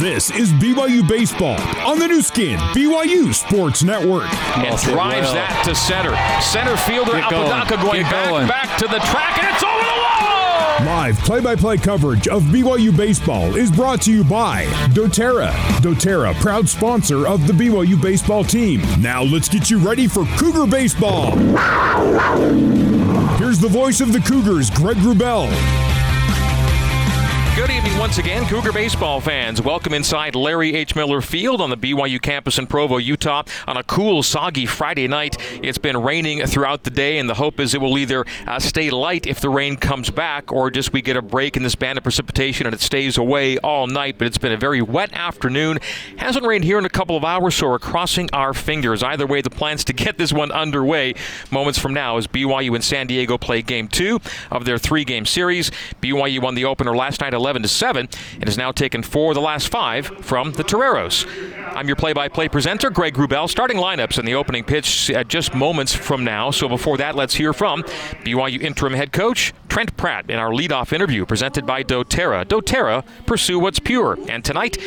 This is BYU Baseball on the Nu Skin, BYU Sports Network. And drives well. that to center. Center fielder Get Apodaca going, going back, going. back to the track, and it's over the wall! Live play by play coverage of BYU Baseball is brought to you by doTERRA. doTERRA, proud sponsor of the BYU baseball team. Now let's get you ready for Cougar Baseball. Here's the voice of the Cougars, Greg Wrubell. Good evening once again, Cougar baseball fans. Welcome inside Larry H. Miller Field on the BYU campus in Provo, Utah, on a cool, soggy Friday night. It's been raining throughout the day, and the hope is it will either uh, stay light if the rain comes back, or just we get a break in this band of precipitation and it stays away all night. But it's been a very wet afternoon. Hasn't rained here in a couple of hours, so we're crossing our fingers. Either way, the plans to get this one underway moments from now as BYU and San Diego play game two of their three game series. BYU won the opener last night 11 to 7 and has now taken four of the last five from the Toreros. I'm your play by play presenter, Greg Wrubell. Starting lineups in the opening pitch at just moments from now. So before that, let's hear from BYU interim head coach Trent Pratt in our leadoff interview presented by doTERRA. doTERRA, pursue what's pure. And tonight,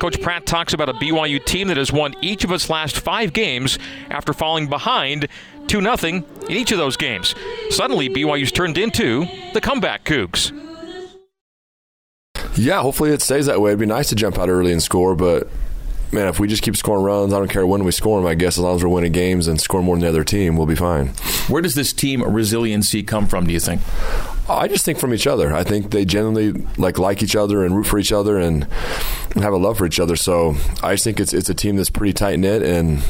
Coach Pratt talks about a BYU team that has won each of its last five games after falling behind 2 0 in each of those games. Suddenly, BYU's turned into the comeback Cougs. Yeah, hopefully it stays that way. It'd be nice to jump out early and score, but man, if we just keep scoring runs, I don't care when we score them. I guess as long as we're winning games and score more than the other team, we'll be fine. Where does this team resiliency come from? Do you think? I just think from each other. I think they generally like like each other and root for each other and have a love for each other. So I just think it's it's a team that's pretty tight knit and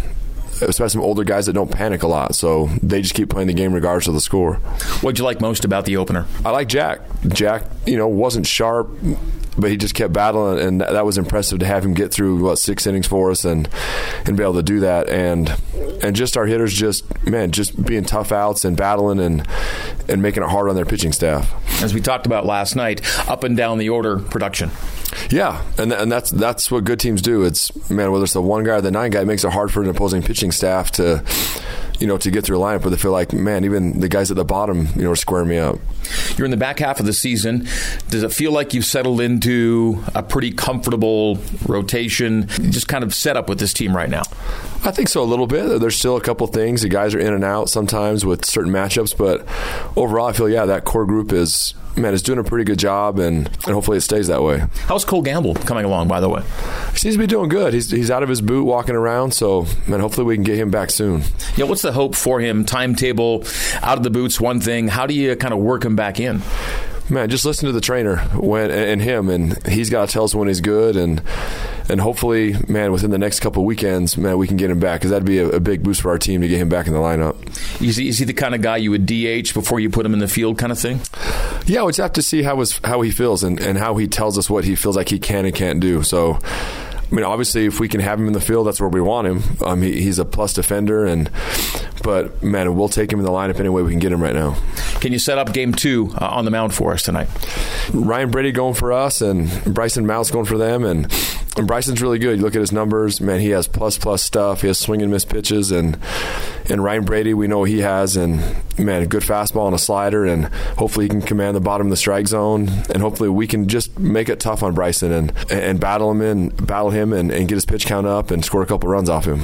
especially some older guys that don't panic a lot. So they just keep playing the game regardless of the score. What'd you like most about the opener? I like Jack. Jack, you know, wasn't sharp, but he just kept battling, and that was impressive to have him get through what six innings for us and and be able to do that. And and just our hitters, just man, just being tough outs and battling and and making it hard on their pitching staff. As we talked about last night, up and down the order production. Yeah, and and that's that's what good teams do. It's man, whether it's the one guy or the nine guy, it makes it hard for an opposing pitching staff to, you know, to get through a lineup where they feel like, man, even the guys at the bottom, you know, are squaring me up. You're in the back half of the season. Does it feel like you've settled into a pretty comfortable rotation, just kind of set up with this team right now? I think so a little bit. There's still a couple things. The guys are in and out sometimes with certain matchups, but overall, I feel yeah, that core group is man is doing a pretty good job, and, and hopefully it stays that way. How's Cole Gamble coming along, by the way? He seems to be doing good. He's, he's out of his boot walking around, so man, hopefully we can get him back soon. Yeah, what's the hope for him? Timetable out of the boots, one thing. How do you kind of work him back in? Man, just listen to the trainer when and him, and he's got to tell us when he's good, and and hopefully, man, within the next couple weekends, man, we can get him back because that'd be a, a, big boost for our team to get him back in the lineup. Is he, is he the kind of guy you would DH before you put him in the field, kind of thing? Yeah, we just have to see how his, how he feels and, and how he tells us what he feels like he can and can't do. So I mean, obviously, if we can have him in the field, that's where we want him. Um, he, he's a plus defender, and but man, we'll take him in the lineup any way we can get him right now. Can you set up game two uh, on the mound for us tonight? Ryan Brady going for us, and Bryson Motts going for them, and and Bryson's really good. You look at his numbers, man. He has plus plus stuff. He has swing and miss pitches, and and Ryan Brady, we know he has, and man, a good fastball and a slider, and hopefully he can command the bottom of the strike zone, and hopefully we can just make it tough on Bryson and and battle him in, battle him, and, and get his pitch count up, and score a couple runs off him.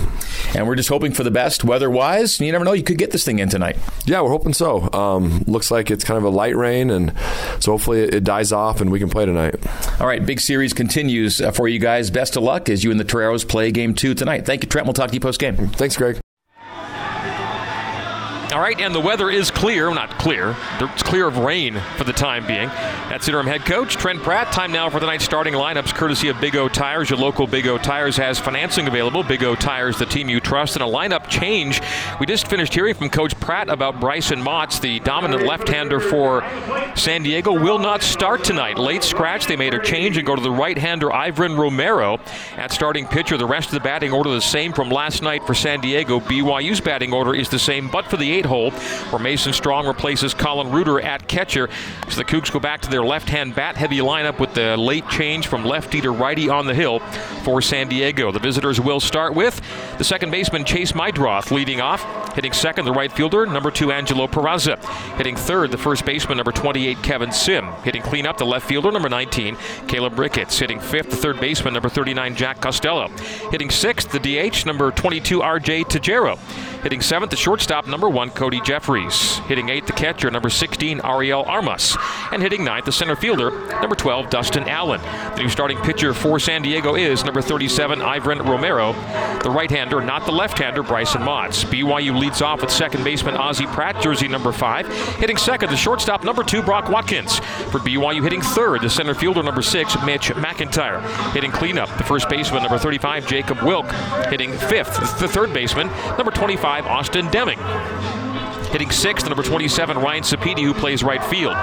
And we're just hoping for the best weather wise. You never know, you could get this thing in tonight. Yeah, we're hoping so. Um, looks like it's kind of a light rain, and so hopefully it, it, dies off and we can play tonight. All right, big series continues uh, for you guys. Best of luck as you and the Toreros play game two tonight. Thank you, Trent. We'll talk to you post game. Thanks, Greg. All right, and the weather is clear. Not clear. It's clear of rain for the time being. That's interim head coach Trent Pratt. Time now for the night starting lineups, courtesy of Big O Tires. Your local Big O Tires has financing available. Big O Tires, the team you trust, and a lineup change. We just finished hearing from Coach Pratt about Bryson Motts, the dominant left-hander for San Diego, will not start tonight. Late scratch. They made a change and go to the right-hander Ivan Romero at starting pitcher. The rest of the batting order the same from last night for San Diego. BYU's batting order is the same, but for the plate hole, where Mason Strong replaces Colin Reuter at catcher. So the Cougs go back to their left-hand bat-heavy lineup with the late change from lefty to righty on the hill for San Diego. The visitors will start with the second baseman Chase Meidroth leading off, hitting second the right fielder number two Angelo Peraza, hitting third the first baseman number 28 Kevin Sim, hitting cleanup the left fielder number 19 Caleb Ricketts, hitting fifth the third baseman number 39 Jack Costello, hitting sixth the DH number 22 RJ Tajero, hitting seventh the shortstop number one Cody Jeffries, hitting eighth the catcher number 16 Ariel Armas, and hitting ninth the center fielder number 12 Dustin Allen. The new starting pitcher for San Diego is number 37 Ivan Romero, the right-hander, not the left-hander Bryson Motts. BYU leads off with second baseman Ozzie Pratt, jersey number five, hitting second the shortstop number two Brock Watkins. For BYU hitting third the center fielder number six Mitch McIntyre, hitting cleanup the first baseman number 35 Jacob Wilk, hitting fifth the third baseman number 25 Austin Deming. Hitting sixth, number 27, Ryan Sapiti, who plays right field.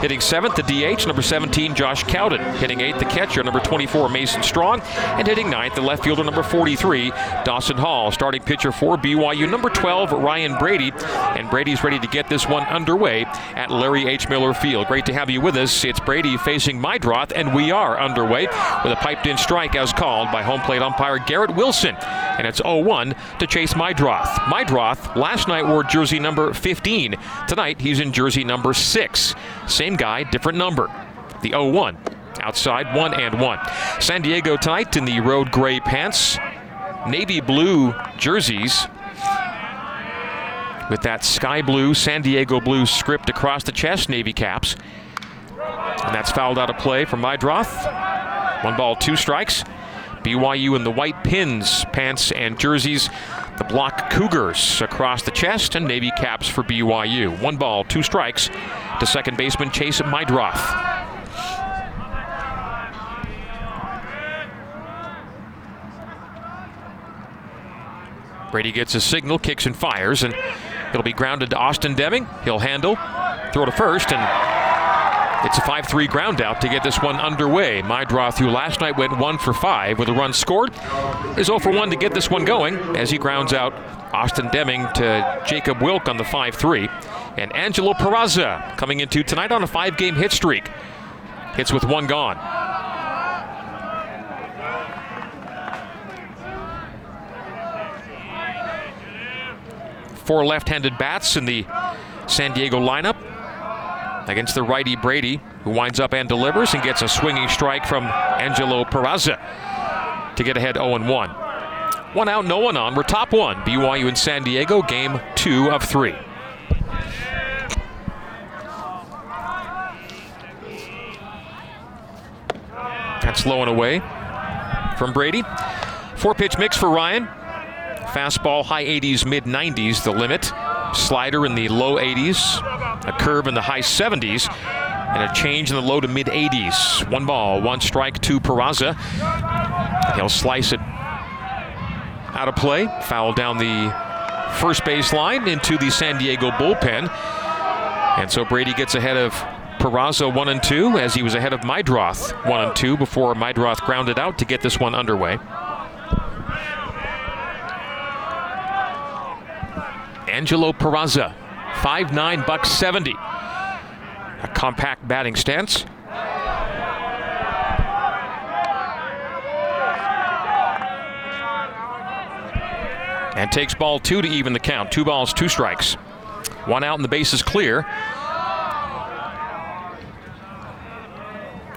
Hitting seventh, the DH, number 17, Josh Cowden. Hitting eighth, the catcher, number 24, Mason Strong. And hitting ninth, the left fielder, number 43, Dawson Hall. Starting pitcher for BYU, number 12, Ryan Brady. And Brady's ready to get this one underway at Larry H. Miller Field. Great to have you with us. It's Brady facing Meidroth, and we are underway with a piped in strike as called by home plate umpire Garrett Wilson. And it's 0 1 to Chase Meidroth. Meidroth last night wore jersey number 15. Tonight, he's in jersey number 6. Same guy, different number. The 0 1. Outside, 1 and 1. San Diego tonight in the road gray pants, navy blue jerseys with that sky blue, San Diego blue script across the chest, navy caps. And that's fouled out of play from Meidroth. One ball, two strikes. BYU in the white pins, pants, and jerseys the block Cougars across the chest and Navy caps for BYU. One ball, two strikes to second baseman Chase Meidroth. Brady gets a signal, kicks and fires, and it'll be grounded to Austin Deming. He'll handle, throw to first, and it's a 5 3 ground out to get this one underway. Meidroth, through last night went 1 for 5 with a run scored, is 0 for 1 to get this one going as he grounds out Austin Deming to Jacob Wilk on the 5 3. And Angelo Peraza coming into tonight on a five game hit streak. Hits with one gone. Four left handed bats in the San Diego lineup against the righty Brady, who winds up and delivers and gets a swinging strike from Angelo Peraza to get ahead 0 1. One out, no one on. We're top one. BYU in San Diego, game two of three. That's low and away from Brady. Four pitch mix for Ryan. Fastball, high 80s, mid 90s, the limit. Slider in the low 80s, a curve in the high 70s, and a change in the low to mid 80s. One ball, one strike to Peraza. He'll slice it out of play, foul down the first base line into the San Diego bullpen. And so Brady gets ahead of Peraza 1 and 2 as he was ahead of Meidroth 1 and 2 before Meidroth grounded out to get this one underway. Angelo Peraza, 5'9", buck 70. A compact batting stance. And takes ball two to even the count. Two balls, two strikes. One out and the base is clear.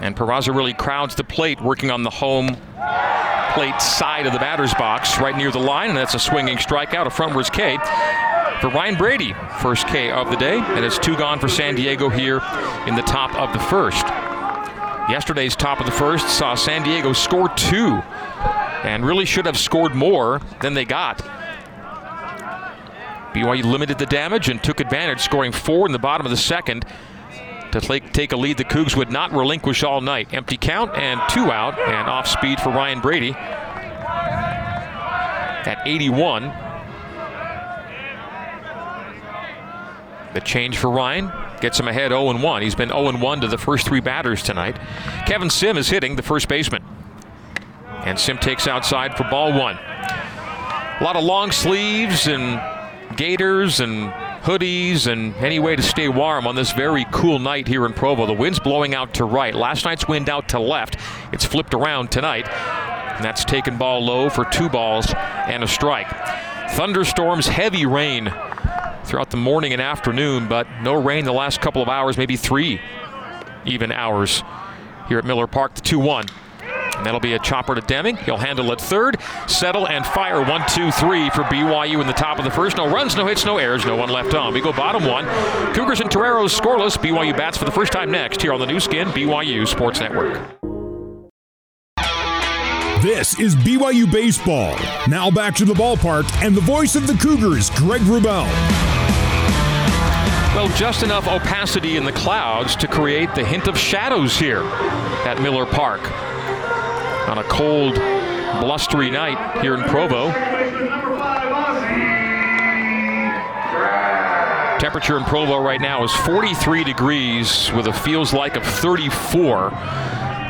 And Peraza really crowds the plate, working on the home plate side of the batter's box, right near the line, and that's a swinging strikeout, a frontwards K for Ryan Brady. First K of the day, and it's two gone for San Diego here in the top of the first. Yesterday's top of the first saw San Diego score two, and really should have scored more than they got. BYU limited the damage and took advantage, scoring four in the bottom of the second to take a lead the Cougs would not relinquish all night. Empty count and two out, and off speed for Ryan Brady at 81. The change for Ryan gets him ahead 0 1. He's been 0 1 to the first three batters tonight. Kevin Sim is hitting the first baseman. And Sim takes outside for ball one. A lot of long sleeves and gaiters and hoodies and any way to stay warm on this very cool night here in Provo. The wind's blowing out to right. Last night's wind out to left. It's flipped around tonight. And that's taken ball low for two balls and a strike. Thunderstorms, heavy rain throughout the morning and afternoon, but no rain the last couple of hours, maybe three even hours here at Miller Park. The 2 1. And that'll be a chopper to Deming. He'll handle it third, settle and fire. One, two, three for BYU in the top of the first. No runs, no hits, no errors, no one left on. We go bottom one. Cougars and Toreros scoreless. BYU bats for the first time next here on the Nu Skin BYU Sports Network. This is BYU Baseball. Now back to the ballpark and the voice of the Cougars, Greg Wrubell. Well, just enough opacity in the clouds to create the hint of shadows here at Miller Park on a cold, blustery night here in Provo. Temperature in Provo right now is 43 degrees with a feels like of 34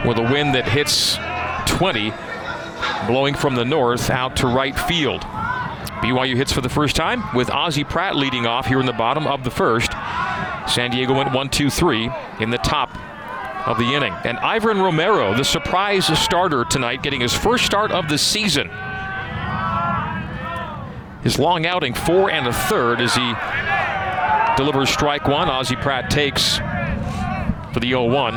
with a wind that hits 20 blowing from the north out to right field. BYU hits for the first time with Ozzie Pratt leading off here in the bottom of the first. San Diego went 1 2 3 in the top of the inning. And Ivan Romero, the surprise starter tonight, getting his first start of the season. His long outing, four and a third, as he delivers strike one. Ozzie Pratt takes for the 0 1.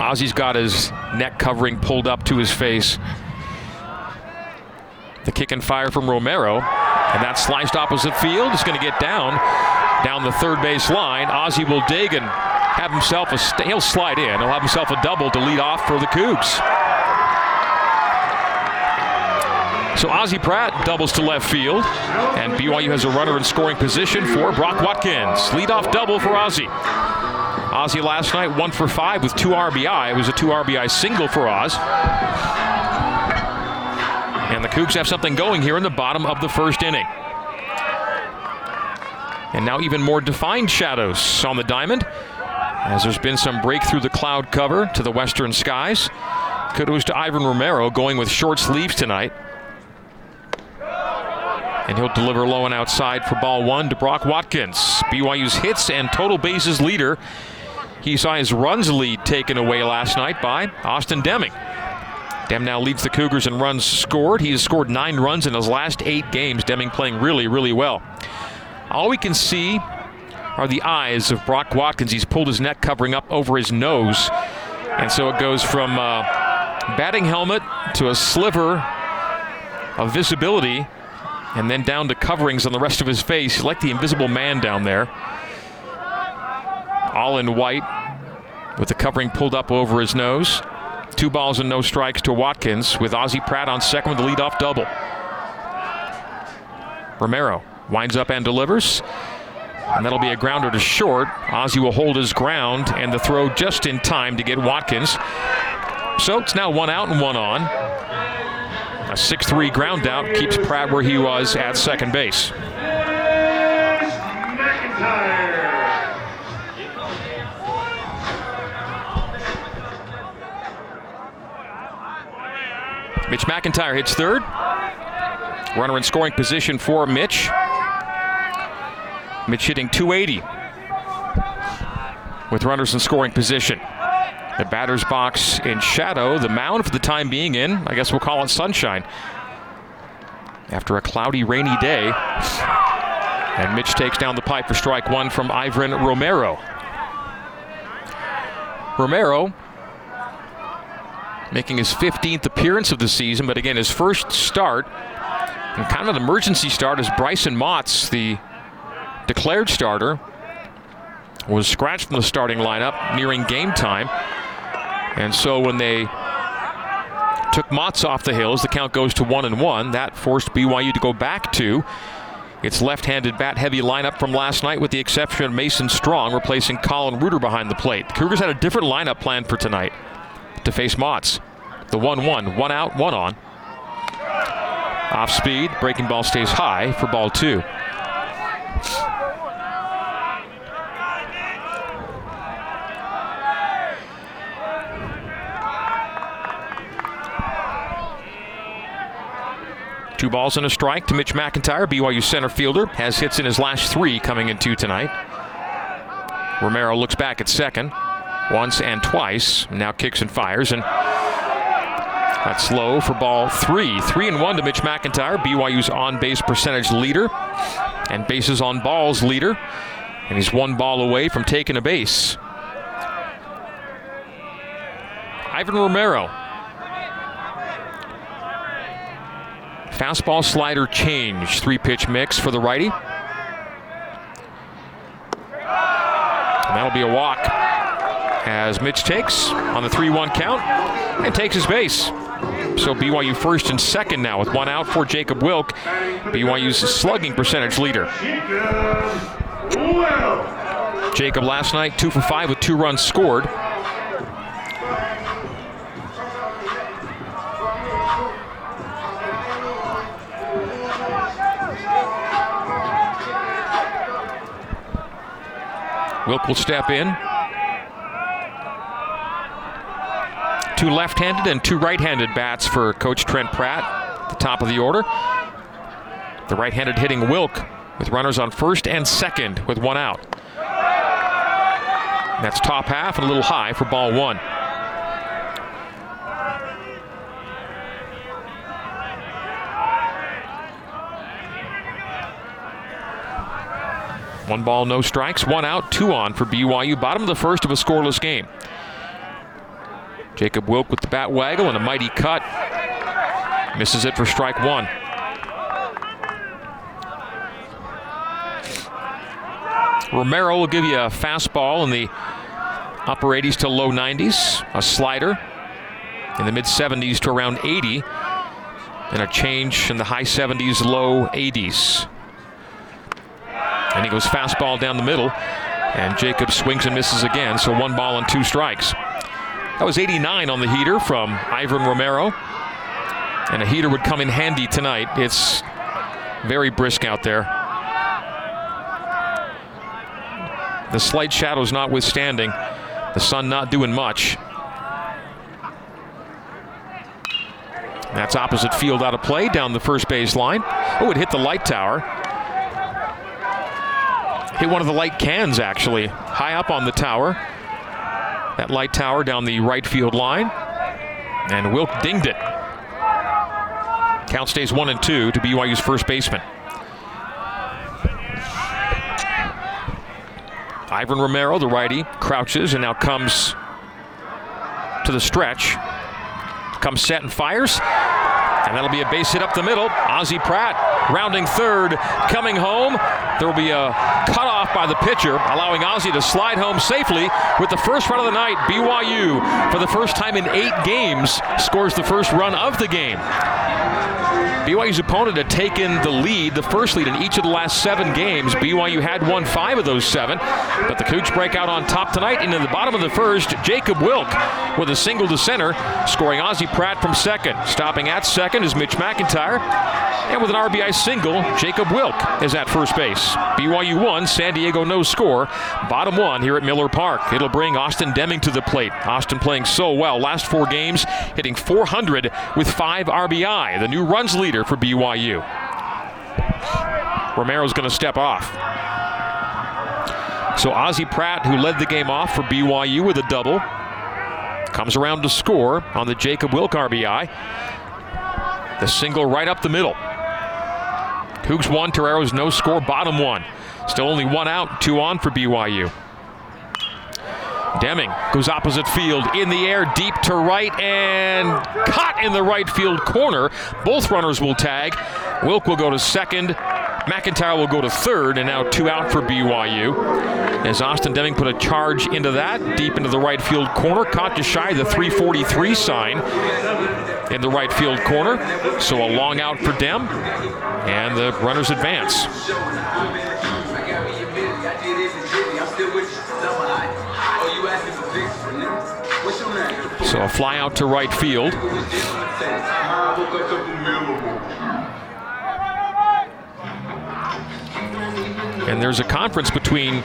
Ozzie's got his neck covering pulled up to his face. The kick and fire from Romero. And that sliced opposite field is going to get down, down the third base line. Ozzie will dig and have himself a, he'll slide in. He'll have himself a double to lead off for the Cougs. So Ozzie Pratt doubles to left field, and BYU has a runner in scoring position for Brock Watkins. Leadoff double for Ozzie. Ozzie last night one for five with two RBI. It was a two RBI single for Oz. And the Cougs have something going here in the bottom of the first inning. And now even more defined shadows on the diamond as there's been some break through the cloud cover to the western skies. Kudos to Ivan Romero going with short sleeves tonight. And he'll deliver low and outside for ball one to Brock Watkins. BYU's hits and total bases leader. He saw his runs lead taken away last night by Austin Deming. Dem now leads the Cougars in runs scored. He has scored nine runs in his last eight games. Deming playing really, really well. All we can see are the eyes of Brock Watkins. He's pulled his neck covering up over his nose. And so it goes from uh, batting helmet to a sliver of visibility and then down to coverings on the rest of his face. Like the invisible man down there. All in white with the covering pulled up over his nose. Two balls and no strikes to Watkins with Ozzie Pratt on second with the leadoff double. Romero winds up and delivers. And that'll be a grounder to short. Ozzie will hold his ground and the throw just in time to get Watkins. So it's now one out and one on. A 6 3 ground out keeps Pratt where he was at second base. Mitch McIntyre hits third. Runner in scoring position for Mitch. Mitch hitting 280 with runners in scoring position. The batter's box in shadow, the mound for the time being in, I guess we'll call it sunshine. After a cloudy, rainy day. And Mitch takes down the pipe for strike one from Ivan Romero. Romero making his 15th appearance of the season, but again, his first start, and kind of an emergency start, as Bryson Motts, the declared starter, was scratched from the starting lineup nearing game time. And so when they took Motts off the hills, the count goes to one and one. That forced BYU to go back to its left-handed bat-heavy lineup from last night, with the exception of Mason Strong replacing Colin Reuter behind the plate. The Cougars had a different lineup planned for tonight to face Motts. The 1-1, one out, one on. Off speed, breaking ball stays high for ball two. Two balls and a strike to Mitch McIntyre. BYU center fielder has hits in his last three coming in two tonight. Romero looks back at second once and twice. Now kicks and fires and that's low for ball three. Three and one to Mitch McIntyre, BYU's on base percentage leader and bases on balls leader. And he's one ball away from taking a base. Ivan Romero Fastball slider change. Three pitch mix for the righty. And that'll be a walk as Mitch takes on the 3 1 count and takes his base. So BYU first and second now with one out for Jacob Wilk, BYU's slugging percentage leader. Jacob last night, two for five with two runs scored. Wilk will step in. Two left handed and two right handed bats for Coach Trent Pratt, the top of the order. The right handed hitting Wilk with runners on first and second with one out. That's top half and a little high for ball one. One ball, no strikes, one out, two on for BYU. Bottom of the first of a scoreless game. Jacob Wilk with the bat waggle and a mighty cut. Misses it for strike one. Romero will give you a fastball in the upper 80s to low 90s, a slider in the mid 70s to around 80, and a change in the high 70s, low 80s. And he goes fastball down the middle. And Jacob swings and misses again, so one ball and two strikes. That was 89 on the heater from Ivan Romero. And a heater would come in handy tonight. It's very brisk out there. The slight shadows notwithstanding, the sun not doing much. That's opposite field out of play down the first base line. Oh, it hit the light tower. Hit one of the light cans, actually, high up on the tower. That light tower down the right field line. And Wilk dinged it. Count stays one and two to BYU's first baseman. Ivan Romero, the righty, crouches and now comes to the stretch. Comes set and fires. And that'll be a base hit up the middle. Ozzie Pratt rounding third, coming home. There will be a cutoff by the pitcher, allowing Ozzie to slide home safely with the first run of the night. BYU, for the first time in eight games, scores the first run of the game. BYU's opponent had taken the lead, the first lead in each of the last seven games. BYU had won five of those seven, but the Cougs break out on top tonight. And in the bottom of the first, Jacob Wilk with a single to center, scoring Ozzie Pratt from second. Stopping at second is Mitch McIntyre. And with an RBI single, Jacob Wilk is at first base. BYU won, San Diego no score. Bottom one here at Miller Park. It'll bring Austin Deming to the plate. Austin playing so well. Last four games, hitting 400 with five RBI. The new runs leader for BYU. Romero's going to step off. So Ozzie Pratt, who led the game off for BYU with a double, comes around to score on the Jacob Wilk RBI. The single right up the middle. Cougs one, Torero's no score, bottom one. Still only one out, two on for BYU. Deming goes opposite field in the air, deep to right, and caught in the right field corner. Both runners will tag. Wilk will go to second. McIntyre will go to third, and now two out for BYU. As Austin Deming put a charge into that, deep into the right field corner, caught just shy of the 343 sign in the right field corner. So a long out for Dem, and the runners advance. So a fly out to right field. And there's a conference between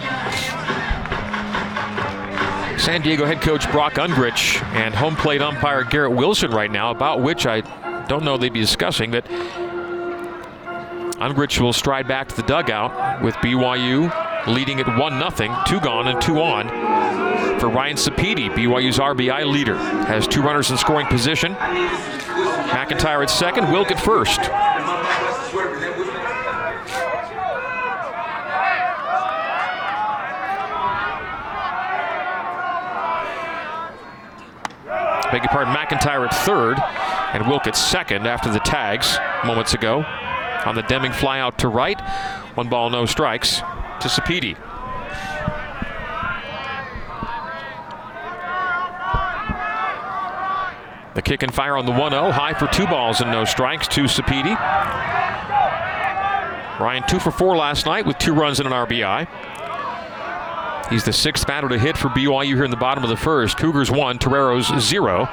San Diego head coach Brock Ungricht and home plate umpire Garrett Wilson right now, about which I don't know they'd be discussing. but Ungricht will stride back to the dugout with BYU leading at 1 0, two gone and two on. For Ryan Sapedi, BYU's RBI leader, has two runners in scoring position. McIntyre at second, Wilk at first. Beg your pardon, McIntyre at third and Wilk at second after the tags moments ago. On the Deming flyout to right. One ball, no strikes to Sapedi. The kick and fire on the 1 0. High for two balls and no strikes to Sapedi. Ryan, two for four last night with two runs and an RBI. He's the sixth batter to hit for BYU here in the bottom of the first. Cougars one, Toreros zero.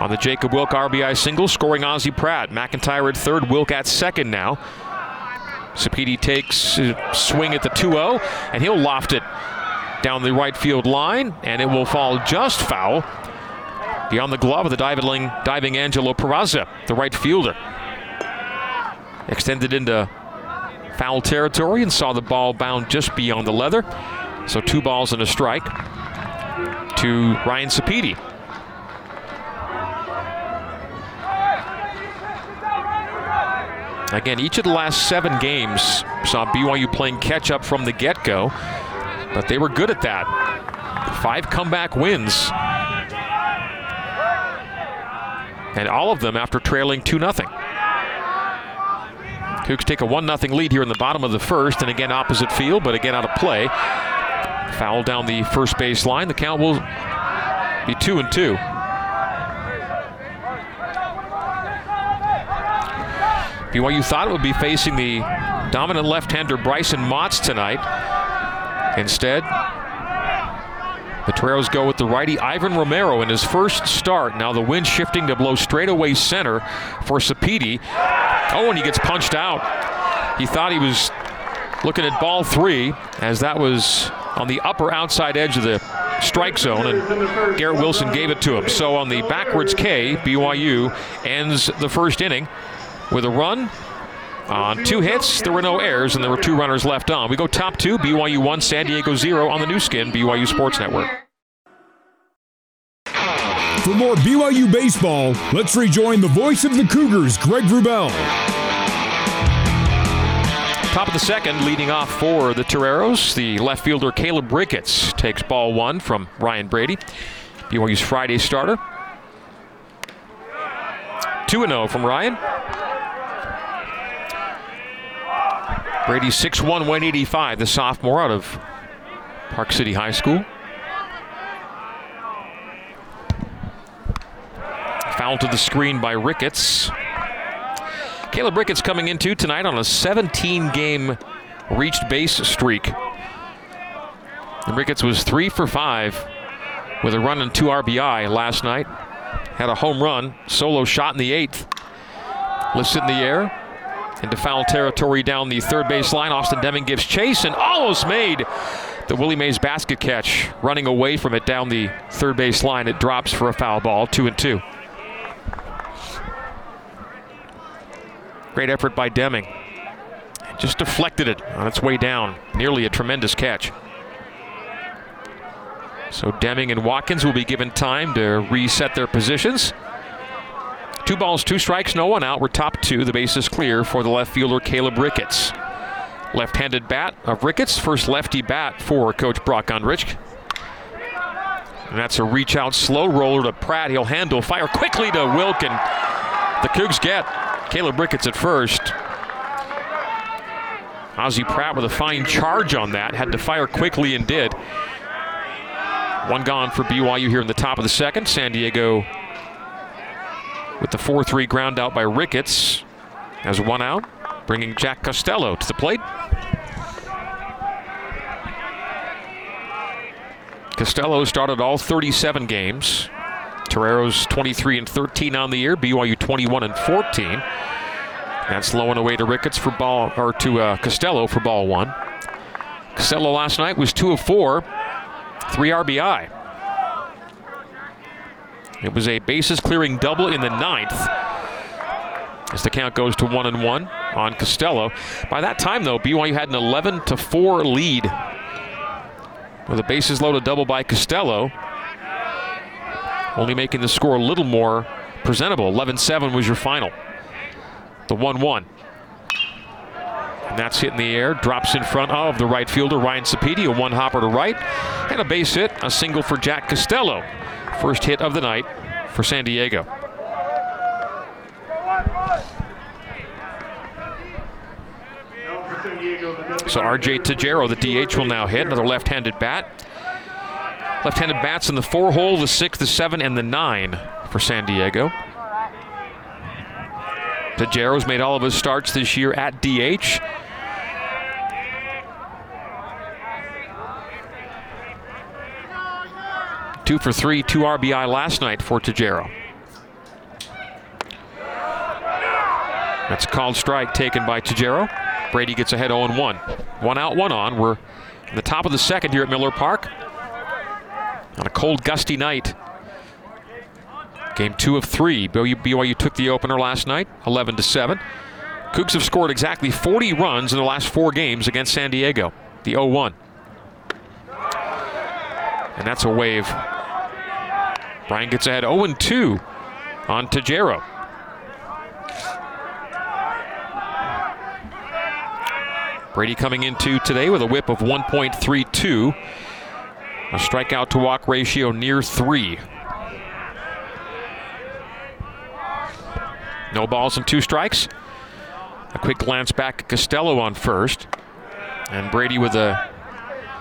On the Jacob Wilk RBI single, scoring Ozzie Pratt. McIntyre at third, Wilk at second now. Sapedi takes a swing at the 2 0, and he'll loft it down the right field line, and it will fall just foul beyond the glove of the diving, diving Angelo Peraza, the right fielder. Extended into foul territory and saw the ball bound just beyond the leather. So two balls and a strike to Ryan Sapedi. Again, each of the last seven games saw BYU playing catch up from the get go, but they were good at that. Five comeback wins. And all of them after trailing 2 0. Cougs take a 1 0 lead here in the bottom of the first, and again opposite field, but again out of play. Foul down the first base line. The count will be 2 and 2. BYU thought it would be facing the dominant left-hander Bryson Motts tonight. Instead, the Toreros go with the righty Ivan Romero in his first start. Now the wind shifting to blow straight away center for Sapedi. Oh, and he gets punched out. He thought he was looking at ball three, as that was on the upper outside edge of the strike zone, and Garrett Wilson gave it to him. So on the backwards K, BYU ends the first inning with a run on two hits. There were no errors, and there were two runners left on. We go top two, BYU 1, San Diego 0 on the Nu Skin, BYU Sports Network. For more BYU baseball, let's rejoin the voice of the Cougars, Greg Wrubell. Top of the second, leading off for the Toreros, the left fielder Caleb Ricketts takes ball one from Ryan Brady, BYU's Friday starter. 2 0 from Ryan. Brady 6'1, 185, the sophomore out of Park City High School. Foul to the screen by Ricketts. Caleb Ricketts coming into tonight on a 17 game reached base streak. And Ricketts was three for five with a run and two RBI last night. Had a home run, solo shot in the eighth. Lifts in the air, into foul territory down the third base line. Austin Deming gives chase and almost made the Willie Mays basket catch. Running away from it down the third base line. It drops for a foul ball, two and two. Great effort by Deming. Just deflected it on its way down. Nearly a tremendous catch. So Deming and Watkins will be given time to reset their positions. Two balls, two strikes, no one out. We're top two. The base is clear for the left fielder, Caleb Ricketts. Left handed bat of Ricketts, first lefty bat for Coach Brock Ungricht. And that's a reach out slow roller to Pratt. He'll handle, fire quickly to Wilkin. The Cougs get Caleb Ricketts at first. Ozzie Pratt with a fine charge on that. Had to fire quickly and did. One gone for BYU here in the top of the second. San Diego with the 4 3 ground out by Ricketts as one out, bringing Jack Costello to the plate. Costello started all 37 games. Toreros 23 and 13 on the year, BYU 21 and 14. That's low and away to Ricketts for ball, or to uh, Costello for ball one. Costello last night was two of four, three RBI. It was a bases clearing double in the ninth. As the count goes to one and one. on Costello. By that time, though, BYU had an 11 to 4 lead with a bases loaded double by Costello, only making the score a little more presentable. 11 7 was your final. The 1 1. And that's hit in the air, drops in front of the right fielder, Ryan Sapedi, a one hopper to right, and a base hit, a single for Jack Costello. First hit of the night for San Diego. So RJ Tajero, the DH, will now hit. Another left handed bat. Left handed bats in the four hole, the six, the seven, and the nine for San Diego. Tajero's made all of his starts this year at DH. Two for three, two RBI last night for Tajero. That's a called strike taken by Tajero. Brady gets ahead 0 1. One out, one on. We're in the top of the second here at Miller Park on a cold, gusty night. Game two of three. BYU took the opener last night, 11 to 7. Cougs have scored exactly 40 runs in the last four games against San Diego, the 0 1. And that's a wave Brian gets ahead 0 2 on Tajero. Brady coming into today with a whip of 1.32. A strikeout to walk ratio near three. No balls and two strikes. A quick glance back at Costello on first. And Brady with a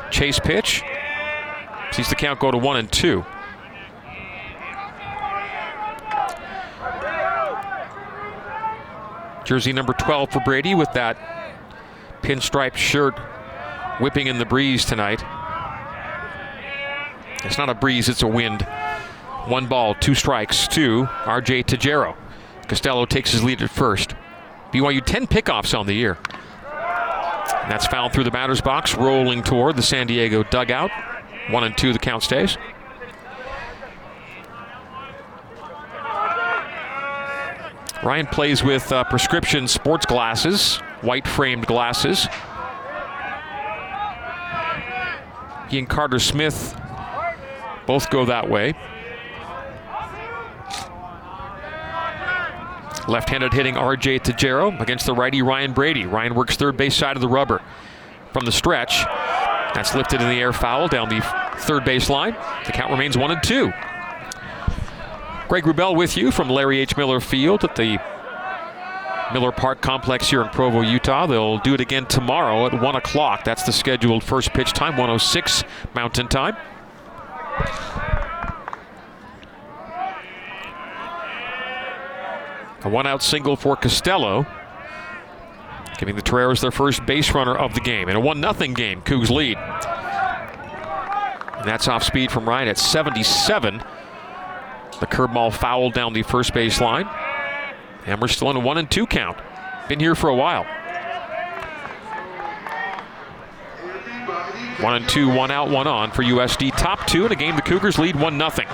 chase pitch. Sees the count go to one and two. Jersey number 12 for Brady with that pinstripe shirt whipping in the breeze tonight. It's not a breeze, it's a wind. One ball, two strikes to RJ Tajero. Costello takes his lead at first. BYU 10 pickoffs on the year. And that's fouled through the batter's box, rolling toward the San Diego dugout. One and two, the count stays. Ryan plays with uh, prescription sports glasses, white framed glasses. He and Carter Smith both go that way. Left handed hitting RJ Tajero against the righty Ryan Brady. Ryan works third base side of the rubber from the stretch. That's lifted in the air foul down the third base line. The count remains one and two. Greg Wrubell with you from Larry H. Miller Field at the Miller Park Complex here in Provo, Utah. They'll do it again tomorrow at 1 o'clock. That's the scheduled first pitch time, 106 Mountain Time. A one out single for Costello, giving the Toreros their first base runner of the game. In a 1 0 game, Cougs lead. And that's off speed from Ryan at 77. The curveball fouled down the first base line. And we're still in a one and two count. Been here for a while. One and two, one out, one on for USD. Top two in a game the Cougars lead one nothing.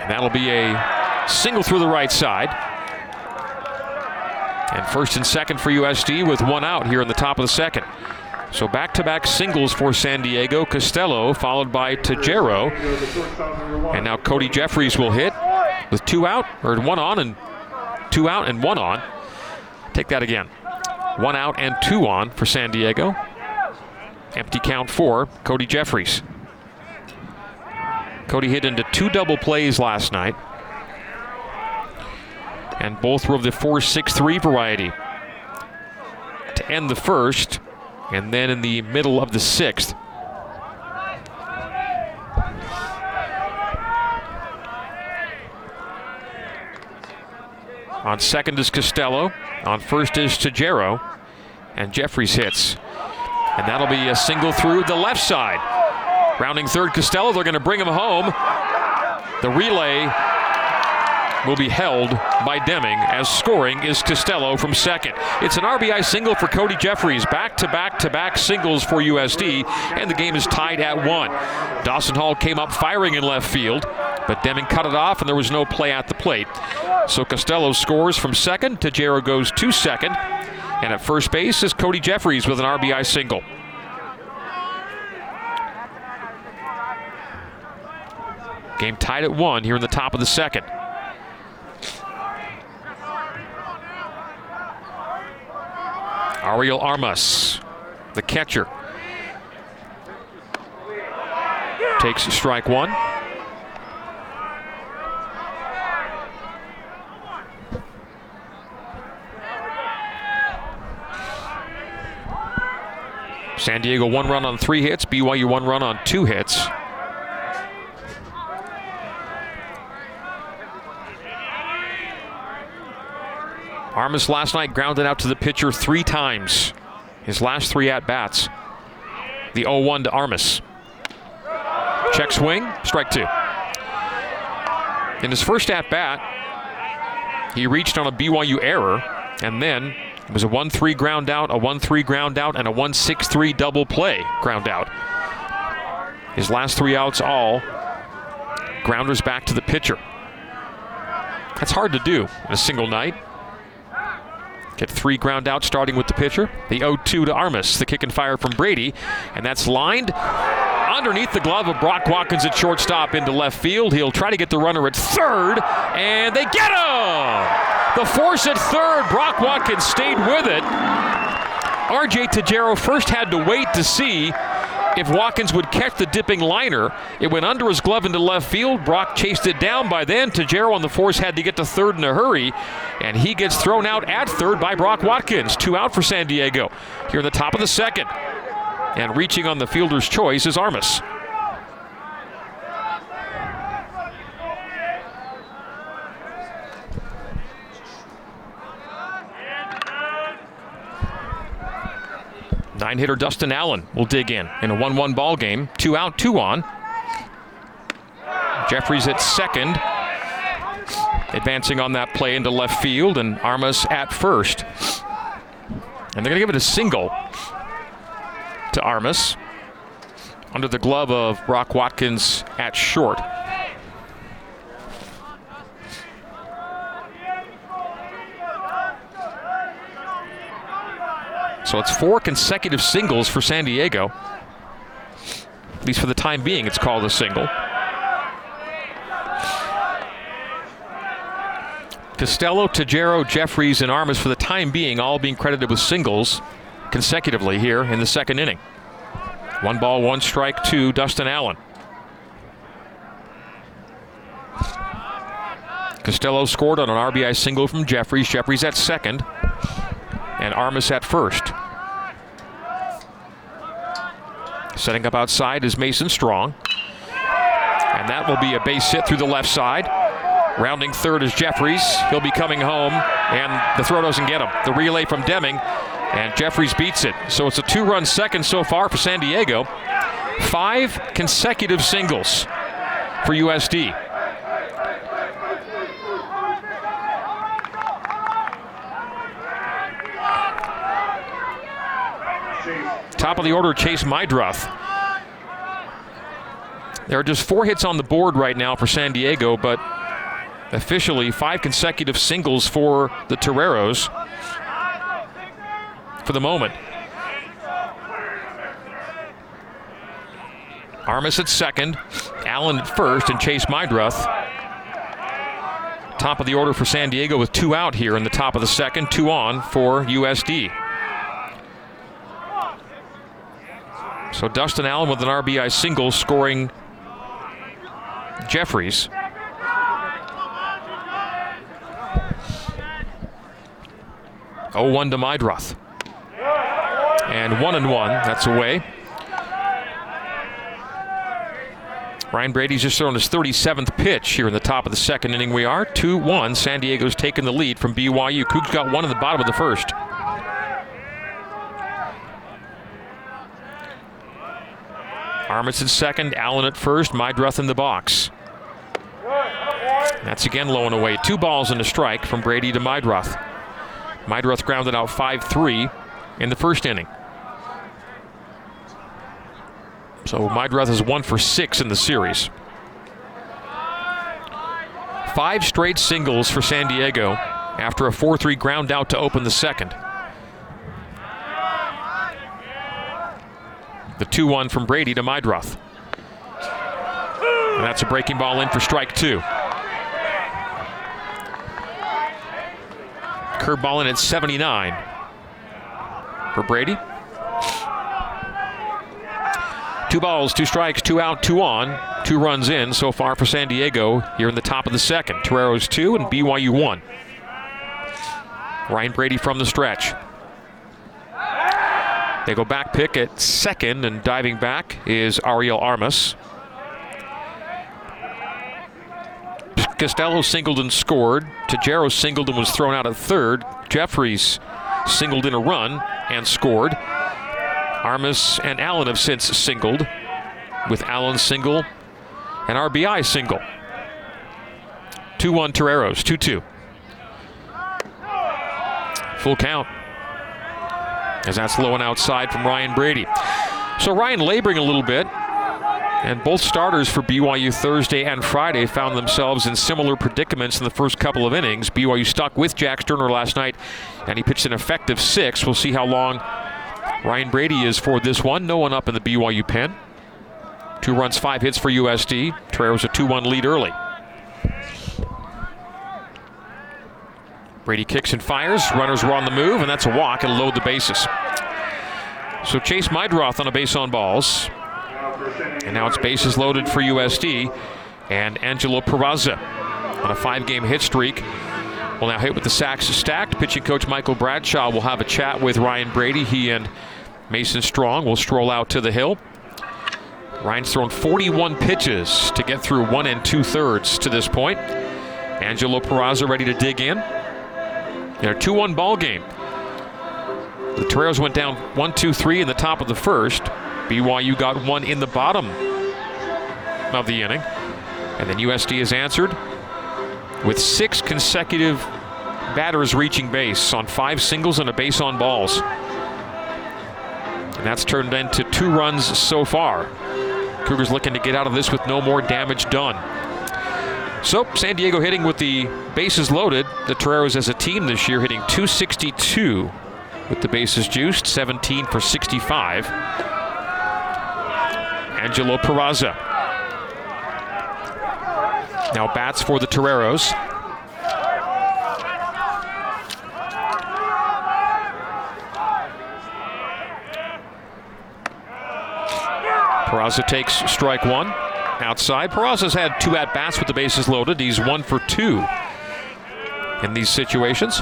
And that'll be a single through the right side. And first and second for USD with one out here in the top of the second. So back to back singles for San Diego. Costello followed by Tajero. And now Cody Jeffries will hit with two out, or one on and two out and one on. Take that again. One out and two on for San Diego. Empty count for Cody Jeffries. Cody hit into two double plays last night. And both were of the 4 6 3 variety. To end the first, and then in the middle of the sixth. On second is Costello. On first is Tajero. And Jeffries hits. And that'll be a single through the left side. Rounding third, Costello. They're going to bring him home. The relay will be held by Deming as scoring is Costello from second. It's an RBI single for Cody Jeffries, back to back to back singles for USD, and the game is tied at one. Dawson Hall came up firing in left field, but Deming cut it off and there was no play at the plate. So Costello scores from second, Tajero goes to second, and at first base is Cody Jeffries with an RBI single. Game tied at one here in the top of the second. Ariel Armas, the catcher, takes strike one. San Diego one run on three hits, BYU one run on two hits. Armas last night grounded out to the pitcher three times. His last three at bats. The 0 1 to Armas. Check swing, strike two. In his first at bat, he reached on a BYU error, and then it was a 1 3 ground out, a 1 3 ground out, and a 1 6 3 double play ground out. His last three outs all grounders back to the pitcher. That's hard to do in a single night. Get three ground outs starting with the pitcher. The 0 2 to Armas. The kick and fire from Brady. And that's lined underneath the glove of Brock Watkins at shortstop into left field. He'll try to get the runner at third, and they get him! The force at third. Brock Watkins stayed with it. RJ Tajero first had to wait to see if Watkins would catch the dipping liner. It went under his glove into left field. Brock chased it down by then. Tajero on the force had to get to third in a hurry, and he gets thrown out at third by Brock Watkins. Two out for San Diego here in the top of the second. And reaching on the fielder's choice is Armas. Nine hitter Dustin Allen will dig in in a 1 1 ball game. Two out, two on. Jeffries at second, advancing on that play into left field, and Armas at first. And they're going to give it a single to Armas under the glove of Brock Watkins at short. So it's four consecutive singles for San Diego. At least for the time being, it's called a single. Costello, Tajero, Jeffries, and Armas for the time being all being credited with singles consecutively here in the second inning. One ball, one strike to Dustin Allen. Costello scored on an RBI single from Jeffries. Jeffries at second and Armas at first. Setting up outside is Mason Strong. And that will be a base hit through the left side. Rounding third is Jeffries. He'll be coming home, and the throw doesn't get him. The relay from Deming, and Jeffries beats it. So it's a two run second so far for San Diego. Five consecutive singles for USD. Top of the order, Chase Meidroth. There are just four hits on the board right now for San Diego, but officially five consecutive singles for the Toreros for the moment. Armas at second, Allen at first, and Chase Meidroth. Top of the order for San Diego with two out here in the top of the second, two on for USD. So Dustin Allen with an RBI single scoring Jeffries. Oh, one to Meidroth. And one and one. That's away. Ryan Brady's just thrown his 37th pitch here in the top of the second inning. We are 2 1. San Diego's taken the lead from BYU. Cougs got one in the bottom of the first. Armas at second, Allen at first, Meidroth in the box. That's again low and away. Two balls and a strike from Brady to Meidroth. Meidroth grounded out 5 3 in the first inning. So Meidroth is one for six in the series. Five straight singles for San Diego after a 4 3 ground out to open the second. The 2 1 from Brady to Meidroth. And that's a breaking ball in for strike two. Curveball in at 79 for Brady. Two balls, two strikes, two out, two on. Two runs in so far for San Diego here in the top of the second. Toreros two and BYU one. Ryan Brady from the stretch. They go back pick at second, and diving back is Ariel Armas. Costello singled and scored. Tajero singled and was thrown out at third. Jeffries singled in a run and scored. Armas and Allen have since singled, with Allen single and RBI single. 2 1 Toreros, 2 2. Full count. As that's low and outside from Ryan Brady. So Ryan laboring a little bit. And both starters for BYU Thursday and Friday found themselves in similar predicaments in the first couple of innings. BYU stuck with Jack Sterner last night, and he pitched an effective six. We'll see how long Ryan Brady is for this one. No one up in the BYU pen. Two runs, five hits for USD. Toreros a 2 1 lead early. Brady kicks and fires. Runners were on the move, and that's a walk and load the bases. So Chase Meidroth on a base on balls. And now it's bases loaded for USD. And Angelo Peraza on a five game hit streak will now hit with the sacks stacked. Pitching coach Michael Bradshaw will have a chat with Ryan Brady. He and Mason Strong will stroll out to the hill. Ryan's thrown 41 pitches to get through one and two thirds to this point. Angelo Peraza ready to dig in. In a 2 1 ball game. The Toreros went down 1 2 3 in the top of the first. BYU got one in the bottom of the inning. And then USD has answered with six consecutive batters reaching base on five singles and a base on balls. And that's turned into two runs so far. Cougars looking to get out of this with no more damage done. So, San Diego hitting with the bases loaded. The Toreros as a team this year hitting 262 with the bases juiced, 17 for 65. Angelo Peraza. Now bats for the Toreros. Peraza takes strike one outside. Peraza's had two at bats with the bases loaded. He's one for two in these situations.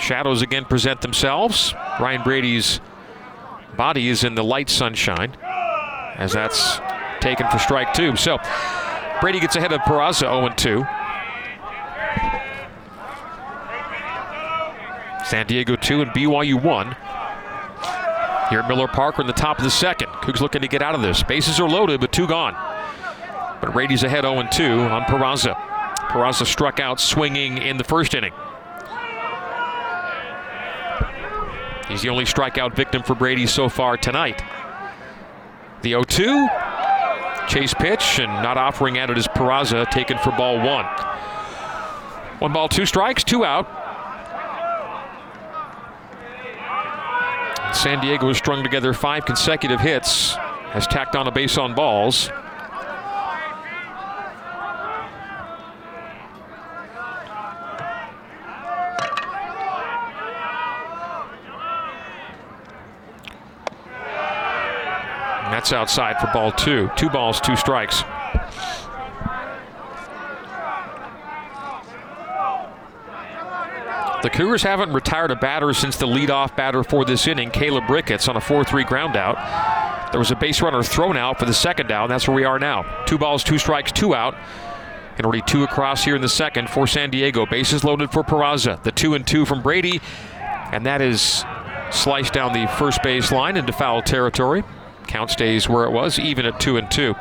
Shadows again present themselves. Ryan Brady's body is in the light sunshine as that's taken for strike two. So Brady gets ahead of Peraza 0 2. San Diego 2 and BYU 1. Here at Miller Park, we're in the top of the second. Cougs looking to get out of this. Bases are loaded, but two gone. But Brady's ahead 0 2 on Peraza. Peraza struck out swinging in the first inning. He's the only strikeout victim for Brady so far tonight. The 0 2. Chase pitch and not offering at it is Peraza, taken for ball one. One ball, two strikes, two out. San Diego has strung together five consecutive hits, has tacked on a base on balls. That's outside for ball two. Two balls, two strikes. The Cougars haven't retired a batter since the leadoff batter for this inning, Caleb Ricketts, on a 4 3 ground out. There was a base runner thrown out for the second down. That's where we are now. Two balls, two strikes, two out. And already two across here in the second for San Diego. Bases loaded for Peraza. The two and two from Brady. And that is sliced down the first base line into foul territory. Count stays where it was, even at two and two.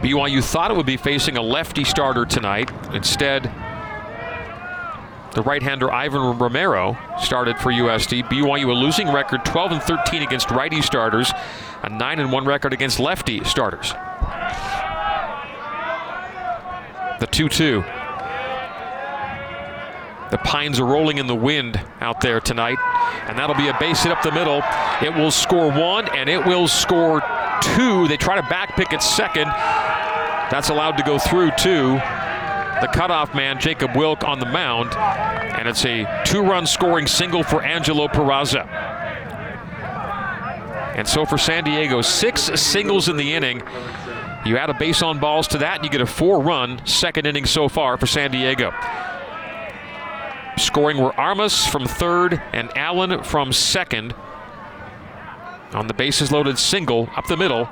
BYU thought it would be facing a lefty starter tonight. Instead, the right-hander Ivan Romero started for USD. BYU a losing record, 12 and 13 against righty starters, a 9 and 1 record against lefty starters. The 2-2. The pines are rolling in the wind out there tonight, and that'll be a base hit up the middle. It will score one, and it will score two. They try to backpick at second. That's allowed to go through two. The cutoff man, Jacob Wilk, on the mound, and it's a two-run scoring single for Angelo Peraza. And so for San Diego, six singles in the inning. You add a base on balls to that, and you get a four-run second inning so far for San Diego. Scoring were Armas from third and Allen from second. On the bases loaded single up the middle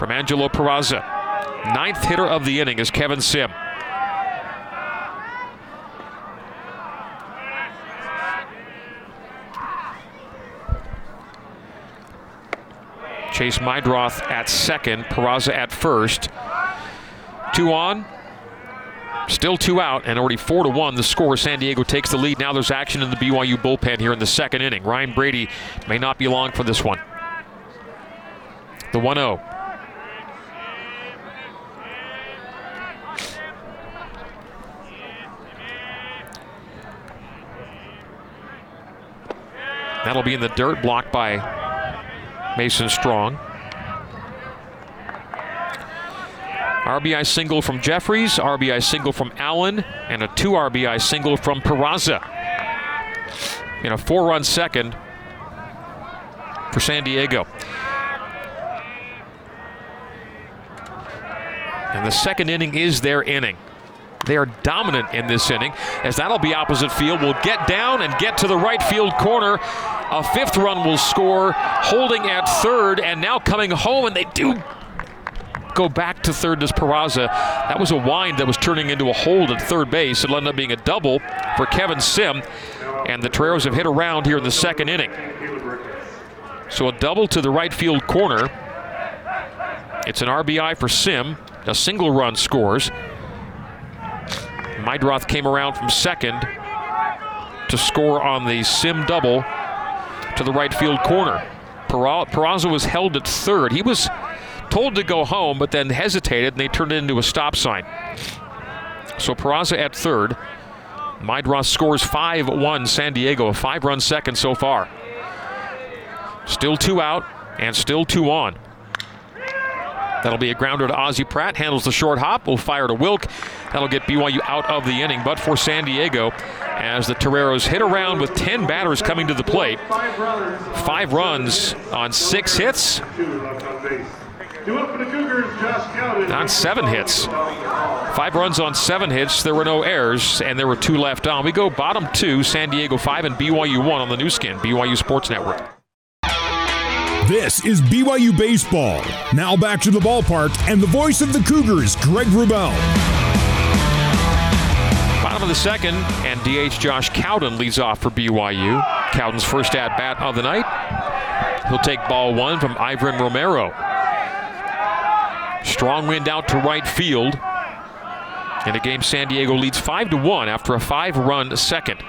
from Angelo Peraza. Ninth hitter of the inning is Kevin Sim. Chase Meidroth at second, Peraza at first. Two on, Still two out and already four to one. The score. San Diego takes the lead. Now there's action in the BYU bullpen here in the second inning. Ryan Brady may not be long for this one. The 1 0. That'll be in the dirt, blocked by Mason Strong. RBI single from Jeffries, RBI single from Allen, and a two RBI single from Peraza. In a four run second for San Diego. And the second inning is their inning. They are dominant in this inning, as that'll be opposite field. Will get down and get to the right field corner. A fifth run will score, holding at third, and now coming home, and they do go back to third as Peraza. That was a wind that was turning into a hold at third base. It'll end up being a double for Kevin Sim. And the Toreros have hit around here in the second inning. So a double to the right field corner. It's an RBI for Sim. A single run scores. Meidroth came around from second to score on the Sim double to the right field corner. Peraza was held at third. He was told to go home, but then hesitated, and they turned it into a stop sign. So Peraza at third. Meidroth scores 5 1 San Diego, a five run second so far. Still two out and still two on. That'll be a grounder to Ozzie Pratt. Handles the short hop. Will fire to Wilk. That'll get BYU out of the inning. But for San Diego, as the Toreros hit around with 10 batters coming to the plate, five runs on six hits. On seven hits. Five runs on seven hits. There were no errors, and there were two left on. We go bottom two, San Diego five and BYU one on the Nu Skin, BYU Sports Network. This is BYU Baseball. Now back to the ballpark and the voice of the Cougars, Greg Wrubell. Bottom of the second, and DH Josh Cowden leads off for BYU. Cowden's first at bat of the night. He'll take ball one from Ivan Romero. Strong wind out to right field. In the game, San Diego leads 5 to 1 after a five run second.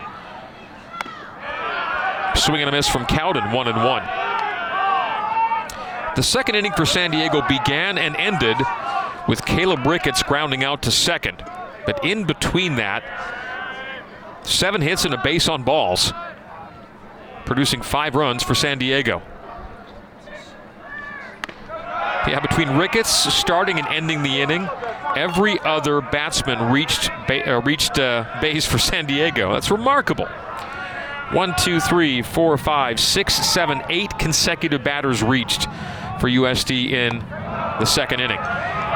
Swing and a miss from Cowden, 1 and 1. The second inning for San Diego began and ended with Caleb Ricketts grounding out to second. But in between that, seven hits and a base on balls, producing five runs for San Diego. Yeah, between Ricketts starting and ending the inning, every other batsman reached ba- uh, reached uh, base for San Diego. That's remarkable. One, two, three, four, five, six, seven, eight consecutive batters reached for USD in the second inning.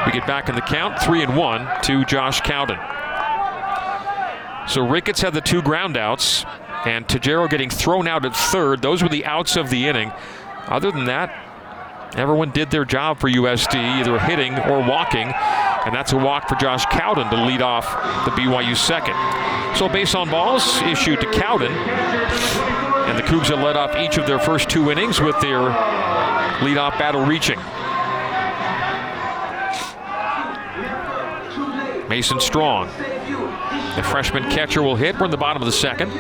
We get back in the count, three and one to Josh Cowden. So Ricketts had the two groundouts, and Tajero getting thrown out at third. Those were the outs of the inning. Other than that, Everyone did their job for USD, either hitting or walking. And that's a walk for Josh Cowden to lead off the BYU second. So base on balls issued to Cowden. And the Cougs have led off each of their first two innings with their leadoff battle reaching. Mason Strong. The freshman catcher will hit. We're in the bottom of the second.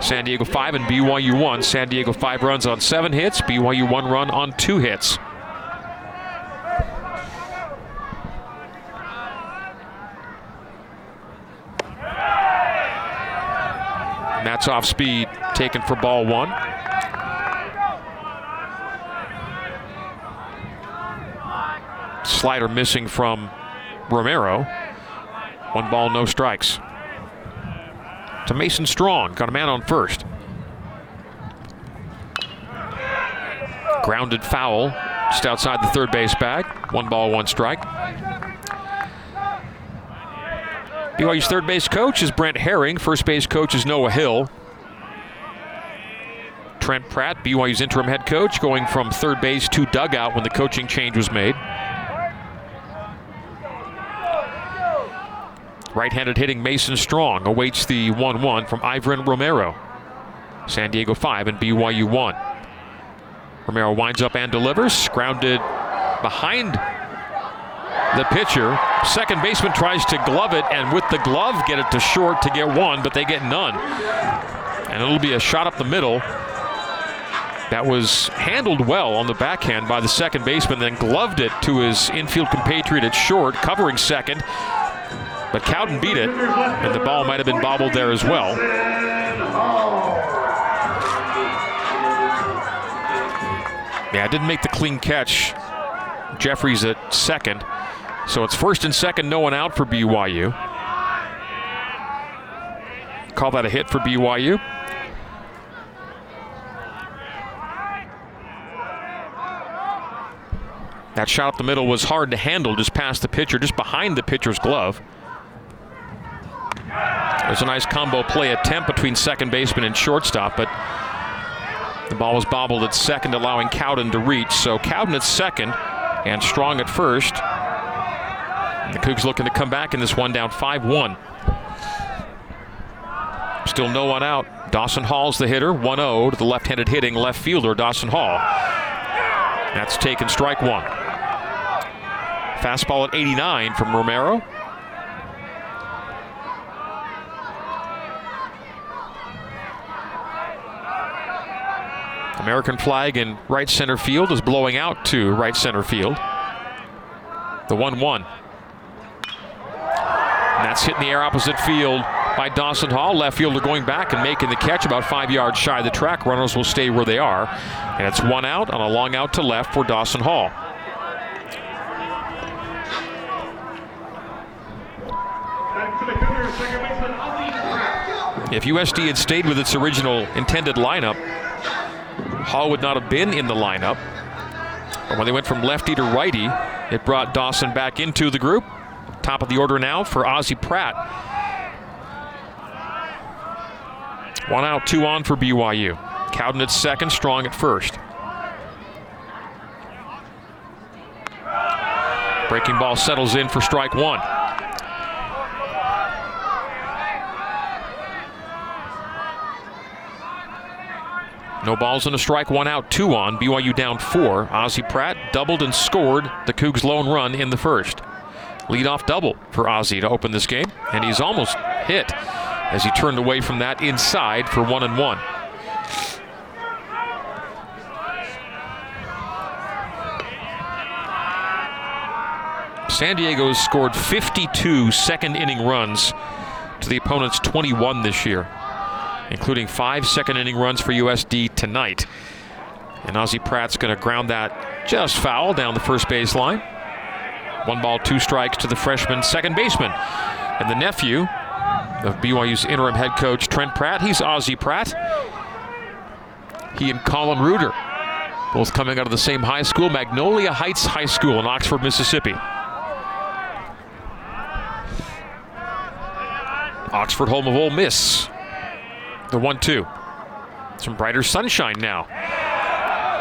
San Diego 5 and BYU 1. San Diego 5 runs on 7 hits, BYU 1 run on 2 hits. That's off speed, taken for ball one. Slider missing from Romero. One ball, no strikes. To Mason Strong, got a man on first. Grounded foul, just outside the third base bag. One ball, one strike. BYU's third base coach is Brent Herring. First base coach is Noah Hill. Trent Pratt, BYU's interim head coach, going from third base to dugout when the coaching change was made. Right-handed hitting Mason Strong awaits the 1-1 from Ivan Romero. San Diego 5 and BYU 1. Romero winds up and delivers. Grounded behind the pitcher. Second baseman tries to glove it, and with the glove, get it to short to get one, but they get none. And it'll be a shot up the middle. That was handled well on the backhand by the second baseman, then gloved it to his infield compatriot at short, covering second. But Cowden beat it, and the ball might have been bobbled there as well. Yeah, I didn't make the clean catch. Jeffries at second. So it's first and second, no one out for BYU. Call that a hit for BYU. That shot up the middle was hard to handle, just past the pitcher, just behind the pitcher's glove. There's a nice combo play attempt between second baseman and shortstop, but the ball was bobbled at second, allowing Cowden to reach. So Cowden at second and Strong at first. And the Cougs looking to come back in this one down 5 1. Still no one out. Dawson Hall's the hitter, 1 0 to the left handed hitting left fielder, Dawson Hall. That's taken strike one. Fastball at 89 from Romero. American flag in right center field is blowing out to right center field. The 1 1. And that's hit in the air opposite field by Dawson Hall. Left fielder going back and making the catch about five yards shy of the track. Runners will stay where they are. And it's one out on a long out to left for Dawson Hall. If USD had stayed with its original intended lineup, Hall would not have been in the lineup. But when they went from lefty to righty, it brought Dawson back into the group. Top of the order now for Ozzie Pratt. One out, two on for BYU. Cowden at second, Strong at first. Breaking ball settles in for strike one. No balls and a strike, one out, two on. BYU down four. Ozzie Pratt doubled and scored the Cougs' lone run in the first. Leadoff double for Ozzie to open this game, and he's almost hit as he turned away from that inside for one and one. San Diego has scored 52 second inning runs to the opponent's 21 this year including five second inning runs for USD tonight. And Ozzie Pratt's going to ground that just foul down the first base line. One ball, two strikes to the freshman second baseman. And the nephew of BYU's interim head coach, Trent Pratt, he's Ozzie Pratt. He and Colin Reuter, both coming out of the same high school, Magnolia Heights High School in Oxford, Mississippi. Oxford, home of Ole Miss. The 1 2. Some brighter sunshine now.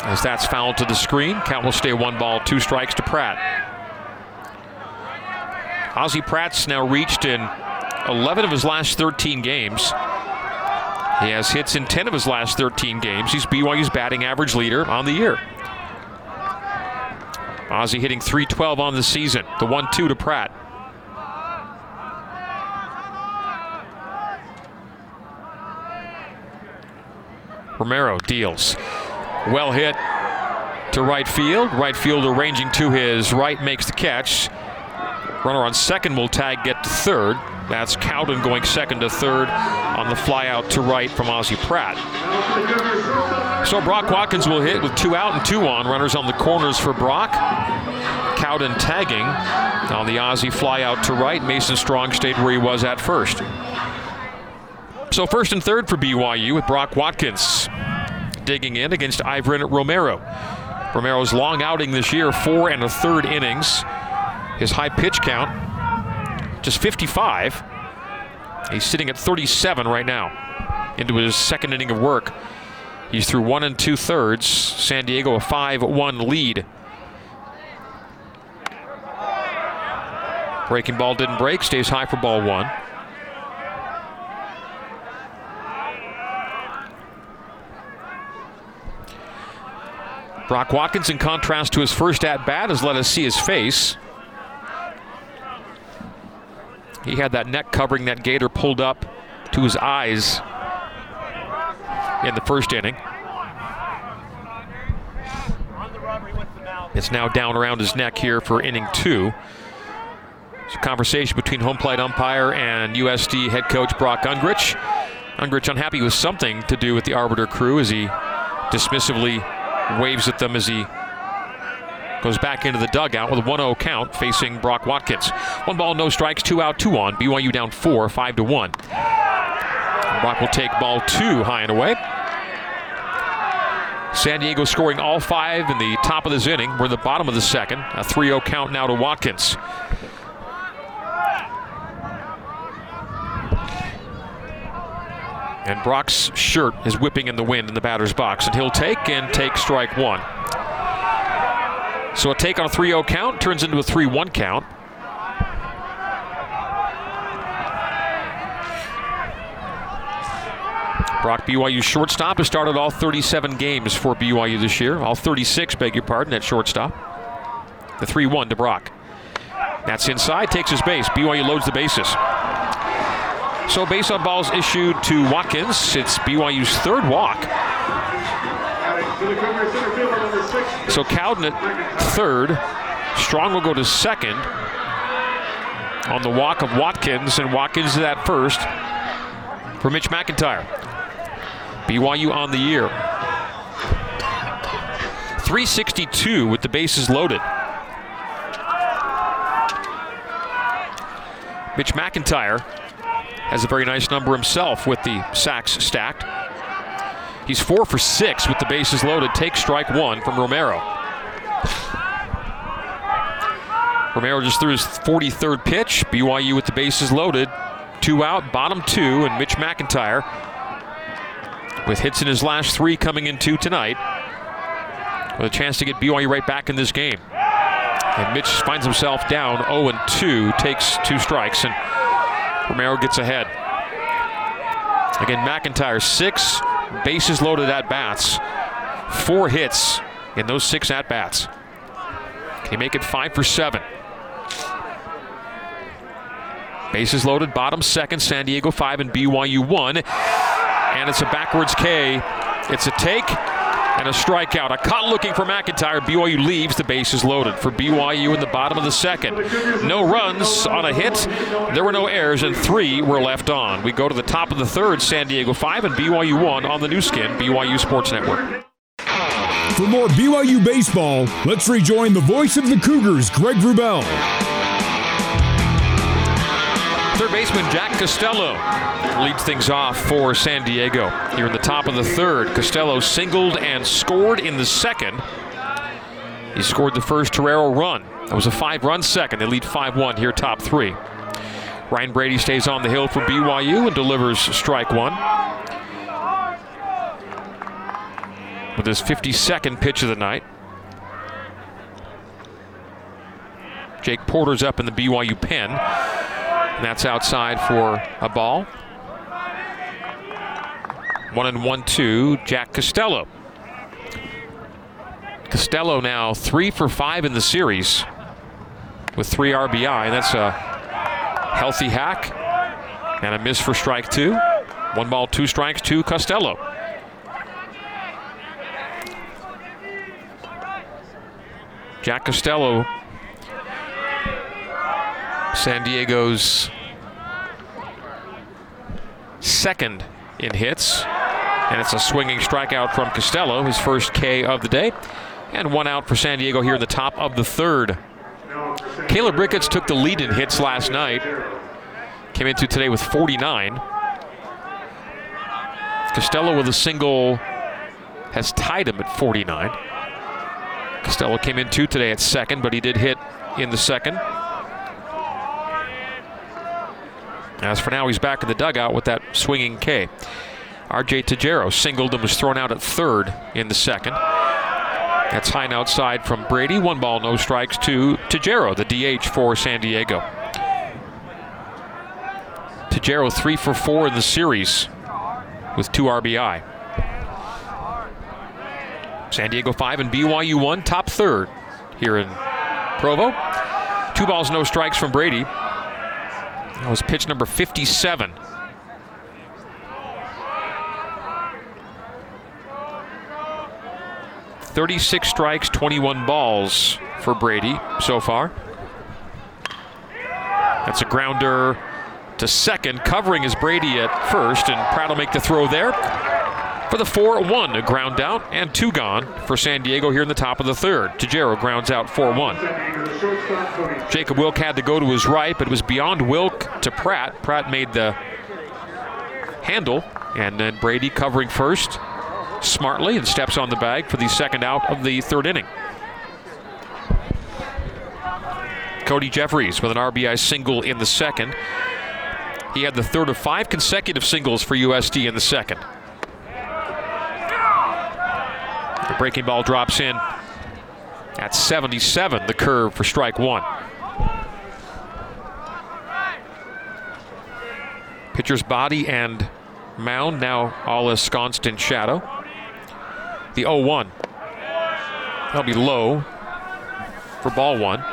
As that's fouled to the screen, count will stay one ball, two strikes to Pratt. Ozzie Pratt's now reached in 11 of his last 13 games. He has hits in 10 of his last 13 games. He's BYU's batting average leader on the year. Ozzie hitting 312 on the season. The 1 2 to Pratt. Romero deals. Well hit to right field. Right fielder ranging to his right makes the catch. Runner on second will tag get to third. That's Cowden going second to third on the fly out to right from Ozzie Pratt. So Brock Watkins will hit with two out and two on. Runners on the corners for Brock. Cowden tagging on the Ozzie fly out to right. Mason Strong stayed where he was at first. So first and third for BYU with Brock Watkins digging in against Ivan Romero. Romero's long outing this year, four and a third innings. His high pitch count, just 55. He's sitting at 37 right now into his second inning of work. He's through one and two thirds. San Diego a 5 1 lead. Breaking ball didn't break, stays high for ball one. Brock Watkins, in contrast to his first at bat, has let us see his face. He had that neck covering that gator pulled up to his eyes in the first inning. It's now down around his neck here for inning two. It's a conversation between home plate umpire and USD head coach Brock Ungricht. Ungricht unhappy with something to do with the arbiter crew as he dismissively waves at them as he goes back into the dugout with a 1-0 count facing Brock Watkins. One ball, no strikes, two out, two on. BYU down four, five to one. Brock will take ball two high and away. San Diego scoring all five in the top of this inning. We're in the bottom of the second. A 3-0 count now to Watkins. And Brock's shirt is whipping in the wind in the batter's box, and he'll take and take strike one. So a take on a 3 0 count turns into a 3 1 count. Brock BYU shortstop has started all 37 games for BYU this year. All 36, beg your pardon, at shortstop. The 3 1 to Brock. That's inside, takes his base. BYU loads the bases. So base on balls issued to Watkins. It's BYU's third walk. So Cowden at third. Strong will go to second on the walk of Watkins, and Watkins is at first for Mitch McIntyre. BYU on the year. 362 with the bases loaded. Mitch McIntyre has a very nice number himself with the sacks stacked. He's four for six with the bases loaded. Takes strike one from Romero. Romero just threw his 43rd pitch. BYU with the bases loaded. Two out, bottom two, and Mitch McIntyre with hits in his last three coming in two tonight with a chance to get BYU right back in this game. And Mitch finds himself down 0 2, takes two strikes, and Romero gets ahead. Again, McIntyre, six bases loaded at bats, four hits in those six at bats. Can he make it five for seven? Bases loaded, bottom second, San Diego five and BYU one. And it's a backwards K. It's a take and a strikeout. A cut looking for McIntyre. BYU leaves. The bases loaded for BYU in the bottom of the second. No runs on a hit. There were no errors, and three were left on. We go to the top of the third. San Diego 5 and BYU 1 on the Nu Skin, BYU Sports Network. For more BYU baseball, let's rejoin the voice of the Cougars, Greg Wrubell. Third baseman Jack Costello leads things off for San Diego. Here in the top of the third, Costello singled and scored in the second. He scored the first Torero run. That was a five-run second. They lead 5-1 here, top three. Ryan Brady stays on the hill for BYU and delivers strike one. With his 52nd pitch of the night. Jake Porter's up in the BYU pen. And that's outside for a ball. One and one, two, Jack Costello. Costello now three for five in the series with three RBI. And that's a healthy hack and a miss for strike two. One ball, two strikes to Costello. Jack Costello, San Diego's second in hits. And it's a swinging strikeout from Costello, his first K of the day. And one out for San Diego here in the top of the third. Caleb Ricketts took the lead in hits last night. Came into today with 49. Costello with a single has tied him at 49. Costello came in two today at second, but he did hit in the second. As for now, he's back in the dugout with that swinging K. RJ Tajero singled and was thrown out at third in the second. That's high and outside from Brady. One ball, no strikes to Tajero, the DH for San Diego. Tajero three for four in the series with two RBI. San Diego 5 and BYU 1, top third here in Provo. Two balls, no strikes from Brady. That was pitch number 57. Thirty-six strikes, 21 balls for Brady so far. That's a grounder to second, covering is Brady at first, and Pratt will make the throw there for the 4 1. A ground out and two gone for San Diego here in the top of the third. Tajero grounds out 4 1. Jacob Wilk had to go to his right, but it was beyond Wilk to Pratt. Pratt made the handle, and then Brady covering first smartly and steps on the bag for the second out of the third inning. Cody Jeffries with an RBI single in the second. He had the third of five consecutive singles for USD in the second. The breaking ball drops in at 77, the curve for strike one. Pitcher's body and mound now all ensconced in shadow. The 0 1. That'll be low for ball one.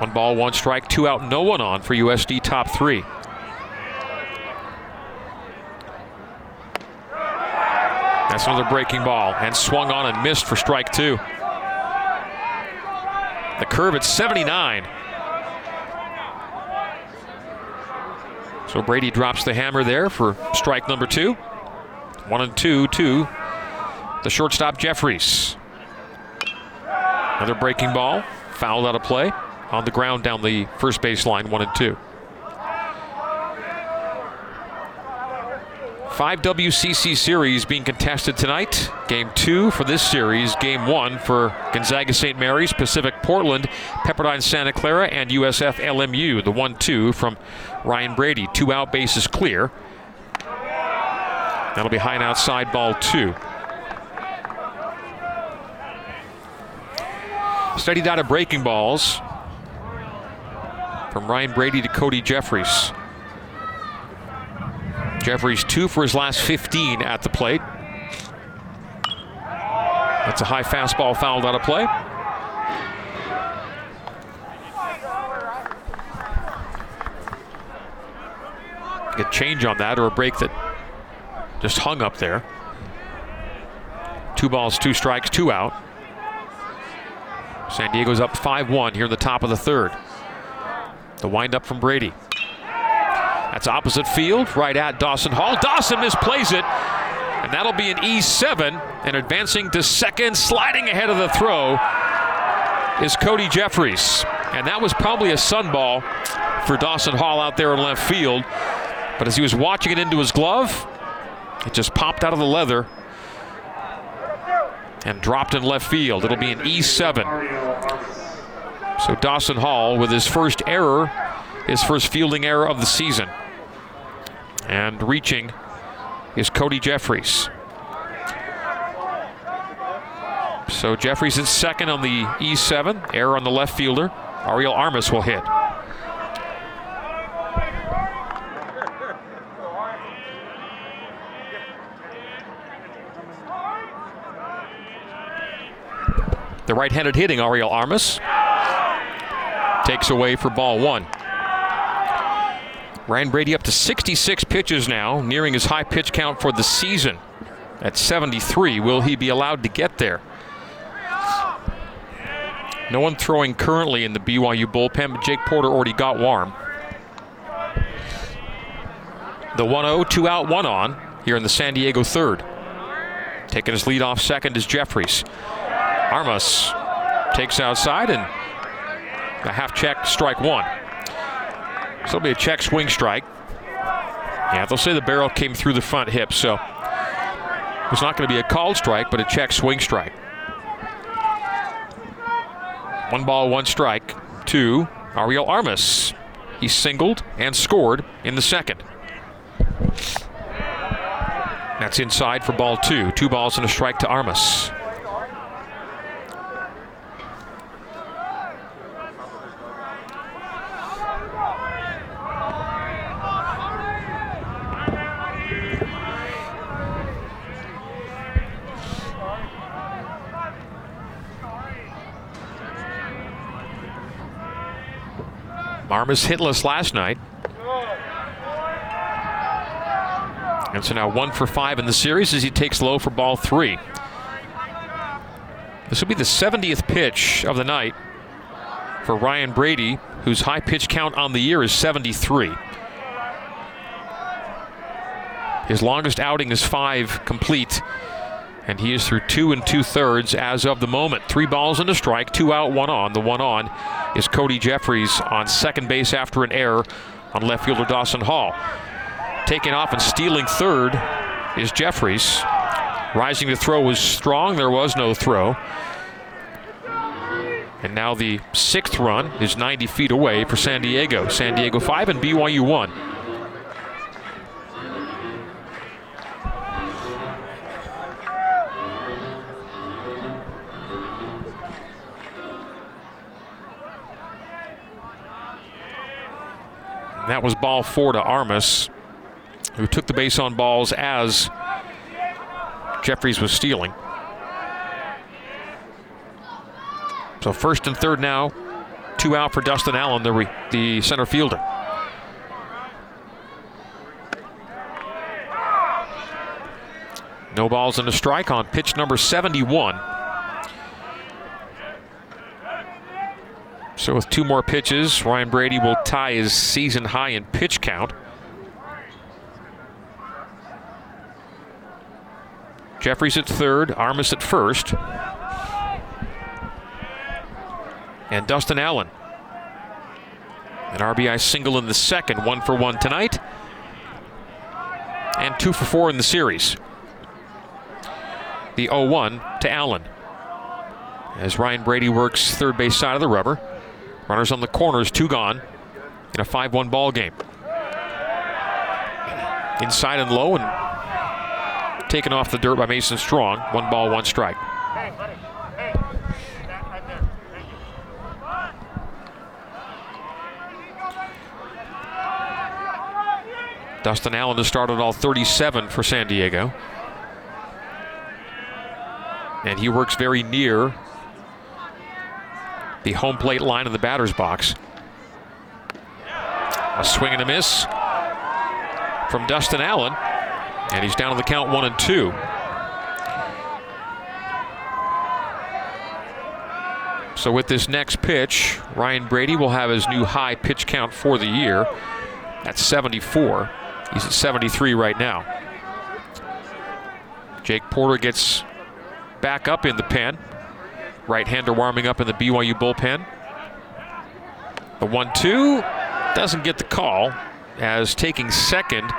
One ball, one strike, two out, no one on for USD top three. That's another breaking ball and swung on and missed for strike two. The curve at 79. So Brady drops the hammer there for strike number two. One and two to the shortstop Jeffries. Another breaking ball, fouled out of play on the ground down the first baseline, one and two. Five WCC series being contested tonight. Game two for this series, game one for Gonzaga St. Mary's, Pacific Portland, Pepperdine Santa Clara, and USF LMU. The one two from Ryan Brady. Two out bases clear. That'll be high and outside ball two. Steady dot of breaking balls from Ryan Brady to Cody Jeffries. Jeffries two for his last 15 at the plate. That's a high fastball fouled out of play. Get change on that or a break that just hung up there. Two balls, two strikes, two out. San Diego's up 5 1 here in the top of the third. The windup from Brady. That's opposite field, right at Dawson Hall. Dawson misplays it, and that'll be an E7. And advancing to second, sliding ahead of the throw is Cody Jeffries. And that was probably a sunball for Dawson Hall out there in left field. But as he was watching it into his glove, it just popped out of the leather and dropped in left field. It'll be an E7. So Dawson Hall with his first error, his first fielding error of the season. And reaching is Cody Jeffries. So Jeffries is second on the E7. Error on the left fielder. Ariel Armas will hit. The right-handed hitting Ariel Armas takes away for ball one. Ryan Brady up to 66 pitches now, nearing his high pitch count for the season at 73. Will he be allowed to get there? No one throwing currently in the BYU bullpen, but Jake Porter already got warm. The 1 0, two out, one on here in the San Diego third. Taking his lead off second is Jeffries. Armas takes outside and a half check, strike one. So it'll be a check swing strike. Yeah, they'll say the barrel came through the front hip, so it's not going to be a called strike, but a check swing strike. One ball, one strike to Ariel Armas. He singled and scored in the second. That's inside for ball two. Two balls and a strike to Armas. Armas hitless last night. And so now one for five in the series as he takes low for ball three. This will be the 70th pitch of the night for Ryan Brady, whose high pitch count on the year is 73. His longest outing is five complete, and he is through two and two thirds as of the moment. Three balls and a strike, two out, one on. The one on is Cody Jeffries on second base after an error on left fielder Dawson Hall. Taking off and stealing third is Jeffries. Rising to throw was strong. There was no throw. And now the sixth run is 90 feet away for San Diego. San Diego 5 and BYU 1. That was ball four to Armas, who took the base on balls as Jeffries was stealing. So first and third now, two out for Dustin Allen, the, re- the center fielder. No balls and a strike on pitch number 71. So with two more pitches, Ryan Brady will tie his season high in pitch count. Jeffries at third, Armas at first. And Dustin Allen. An RBI single in the second, one for one tonight. And two for four in the series. The 0 1 to Allen. As Ryan Brady works third base side of the rubber. Runners on the corners, two gone in a 5 1 ball game. Inside and low and taken off the dirt by Mason Strong. One ball, one strike. Dustin Allen has started all 37 for San Diego. And he works very near the home plate line of the batter's box. A swing and a miss from Dustin Allen, and he's down to the count one and two. So with this next pitch, Ryan Brady will have his new high pitch count for the year at 74. He's at 73 right now. Jake Porter gets back up in the pen. Right-hander warming up in the BYU bullpen. The one-two doesn't get the call as taking second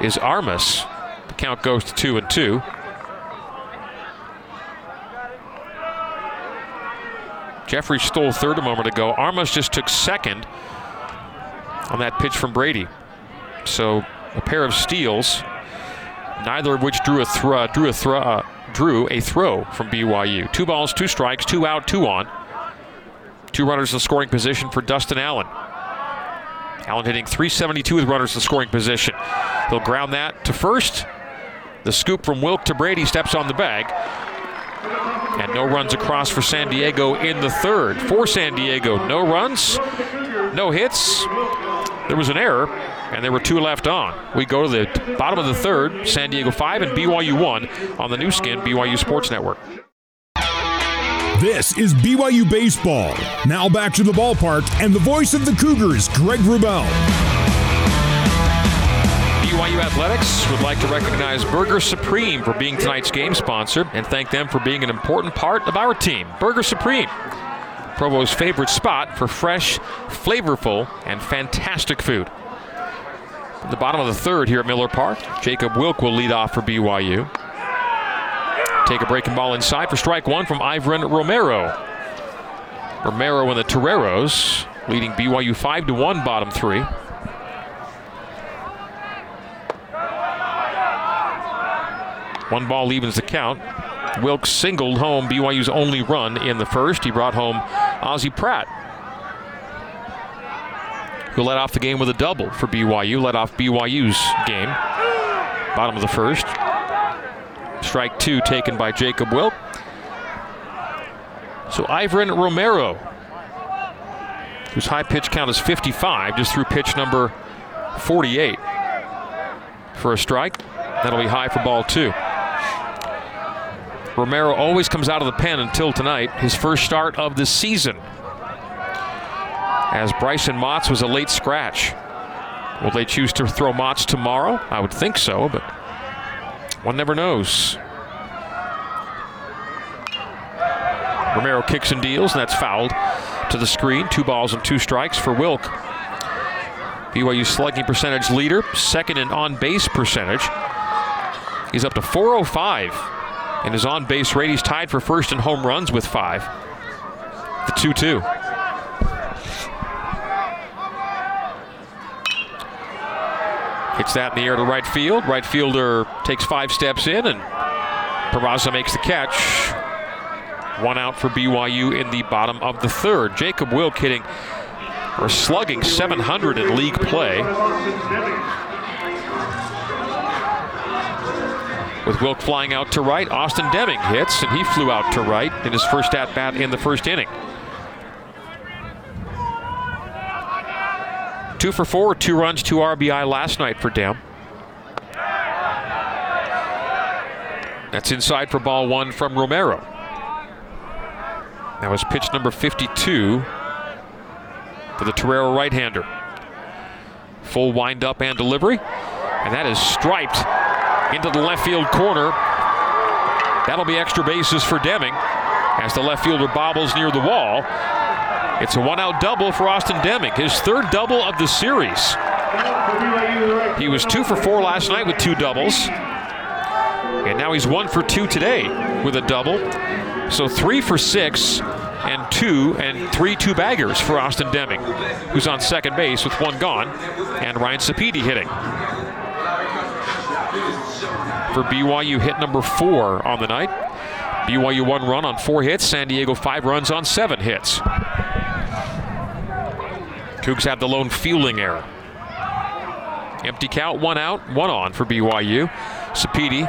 is Armas. The count goes to two and two. Jeffrey stole third a moment ago. Armas just took second on that pitch from Brady. So a pair of steals, neither of which drew a throw, drew a throw, uh, drew a throw from BYU. Two balls, two strikes, two out, two on. Two runners in scoring position for Dustin Allen. Allen hitting 372 with runners in scoring position. He'll ground that to first. The scoop from Wilk to Brady steps on the bag. And no runs across for San Diego in the third. For San Diego, no runs, no hits. There was an error, and there were two left on. We go to the bottom of the third, San Diego 5 and BYU 1 on the Nu Skin BYU Sports Network. This is BYU Baseball. Now back to the ballpark and the voice of the Cougars, Greg Wrubell. BYU Athletics would like to recognize Burger Supreme for being tonight's game sponsor and thank them for being an important part of our team. Burger Supreme, Provo's favorite spot for fresh, flavorful, and fantastic food. The bottom of the third here at Miller Park, Jacob Wilk will lead off for BYU. Take a breaking ball inside for strike one from Ivan Romero. Romero and the Toreros leading BYU 5 to 1 bottom three. One ball evens the count. Wilkes singled home BYU's only run in the first. He brought home Ozzie Pratt, who led off the game with a double for BYU, led off BYU's game. Bottom of the first. Strike two taken by Jacob Wilk. So Ivan Romero, whose high pitch count is 55, just threw pitch number 48 for a strike. That'll be high for ball two. Romero always comes out of the pen until tonight, his first start of the season. As Bryson Motts was a late scratch. Will they choose to throw Motts tomorrow? I would think so, but one never knows. Romero kicks and deals, and that's fouled to the screen. Two balls and two strikes for Wilk. BYU slugging percentage leader, second in on base percentage. He's up to 405 and his on base rate. He's tied for first in home runs with five. The 2 2. Hits that in the air to right field. Right fielder takes five steps in, and Peraza makes the catch. One out for BYU in the bottom of the third. Jacob Wilk hitting or slugging 700 in league play. With Wilk flying out to right, Austin Deming hits, and he flew out to right in his first at bat in the first inning. Two for four, two runs, two RBI last night for Dem. That's inside for ball one from Romero. That was pitch number 52 for the Torero right hander. Full windup and delivery. And that is striped into the left field corner. That'll be extra bases for Deming as the left fielder bobbles near the wall. It's a one out double for Austin Deming, his third double of the series. He was two for four last night with two doubles. And now he's one for two today with a double. So three for six and two and three two baggers for Austin Deming, who's on second base with one gone, and Ryan Sapedi hitting. For BYU, hit number four on the night. BYU one run on four hits, San Diego five runs on seven hits. Cougs have the lone fielding error. Empty count, one out, one on for BYU. Sapedi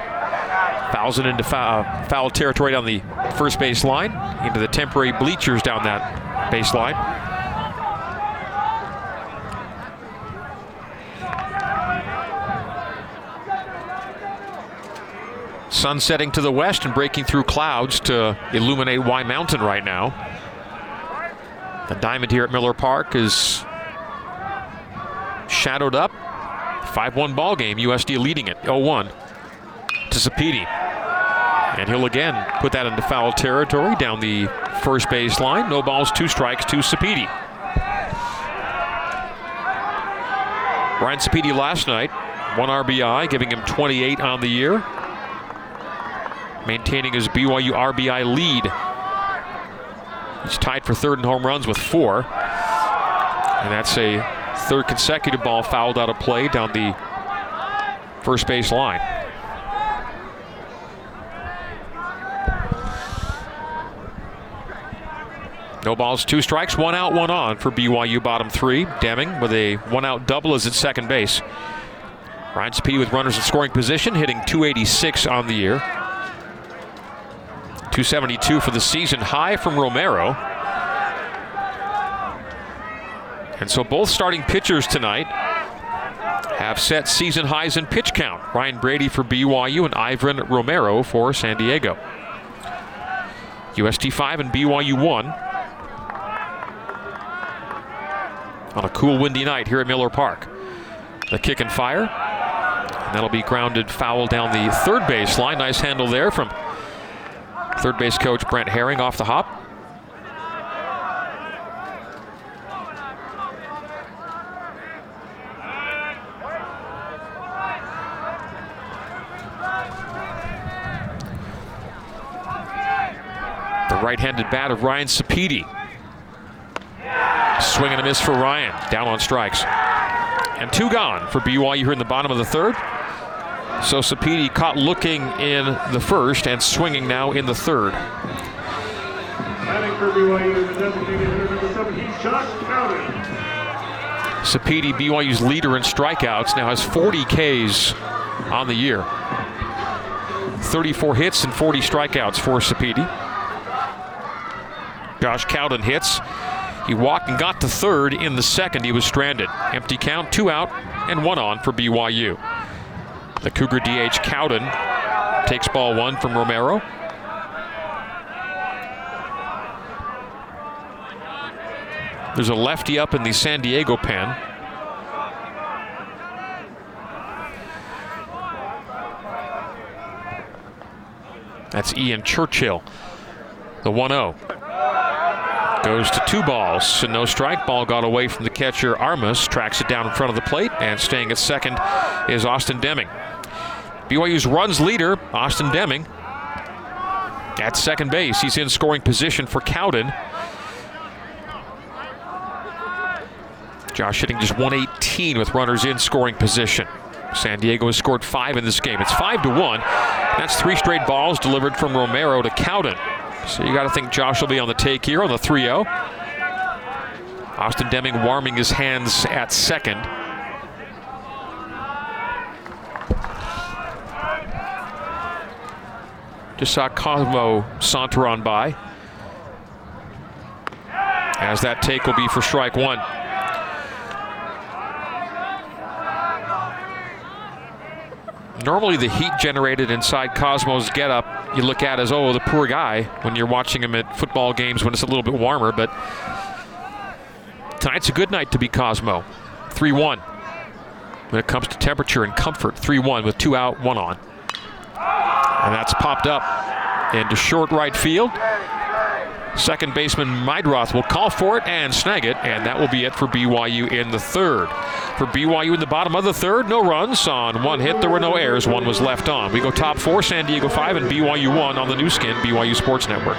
fouls it into foul, uh, foul territory down the first base line, into the temporary bleachers down that baseline. Sun setting to the west and breaking through clouds to illuminate Y Mountain right now. The diamond here at Miller Park is shadowed up. 5-1 ball game. USD leading it 0-1 to Sapedi. And he'll again put that into foul territory down the first base line. No balls, two strikes to Sapedi. Ryan Sapedi last night, one RBI, giving him 28 on the year. Maintaining his BYU RBI lead. He's tied for third in home runs with four. And that's a third consecutive ball fouled out of play down the first base line. No balls, two strikes, one out, one on for BYU bottom three. Deming with a one out double is at second base. Ryan Sapedi with runners in scoring position, hitting 286 on the year. 272 for the season high from Romero. And so both starting pitchers tonight have set season highs in pitch count. Ryan Brady for BYU and Ivan Romero for San Diego. USD 5 and BYU 1. On a cool windy night here at Miller Park. The kick and fire. And that'll be grounded foul down the third base line. Nice handle there from third base coach Brent Herring off the hop. The right-handed bat of Ryan Sapedi. Swing and a miss for Ryan. Down on strikes. And two gone for BYU here in the bottom of the third. So Sapedi caught looking in the first and swinging now in the third. Sapedi, BYU's leader in strikeouts, now has 40 Ks on the year. 34 hits and 40 strikeouts for Sapedi. Josh Cowden hits. He walked and got to third in the second. He was stranded. Empty count, two out, and one on for BYU. The Cougar DH Cowden takes ball one from Romero. There's a lefty up in the San Diego pen. That's Ian Churchill, the 1 0. Goes to two balls and no strike. Ball got away from the catcher Armas. Tracks it down in front of the plate. And staying at second is Austin Deming. BYU's runs leader, Austin Deming. At second base, he's in scoring position for Cowden. Josh hitting just 118 with runners in scoring position. San Diego has scored five in this game. It's five to one. That's three straight balls delivered from Romero to Cowden. So you got to think Josh will be on the take here on the 3 0. Austin Deming warming his hands at second. Just saw Cosmo saunter on by. As that take will be for strike one. normally the heat generated inside Cosmo's getup you look at as oh the poor guy when you're watching him at football games when it's a little bit warmer, but tonight's a good night to be Cosmo. 3-1 when it comes to temperature and comfort. 3-1 with two out, one on. And that's popped up into short right field. Second baseman Meidroth will call for it and snag it, and that will be it for BYU in the third. For BYU in the bottom of the third, no runs on one hit. There were no errors. One was left on. We go top four, San Diego five, and BYU one on the Nu Skin BYU Sports Network.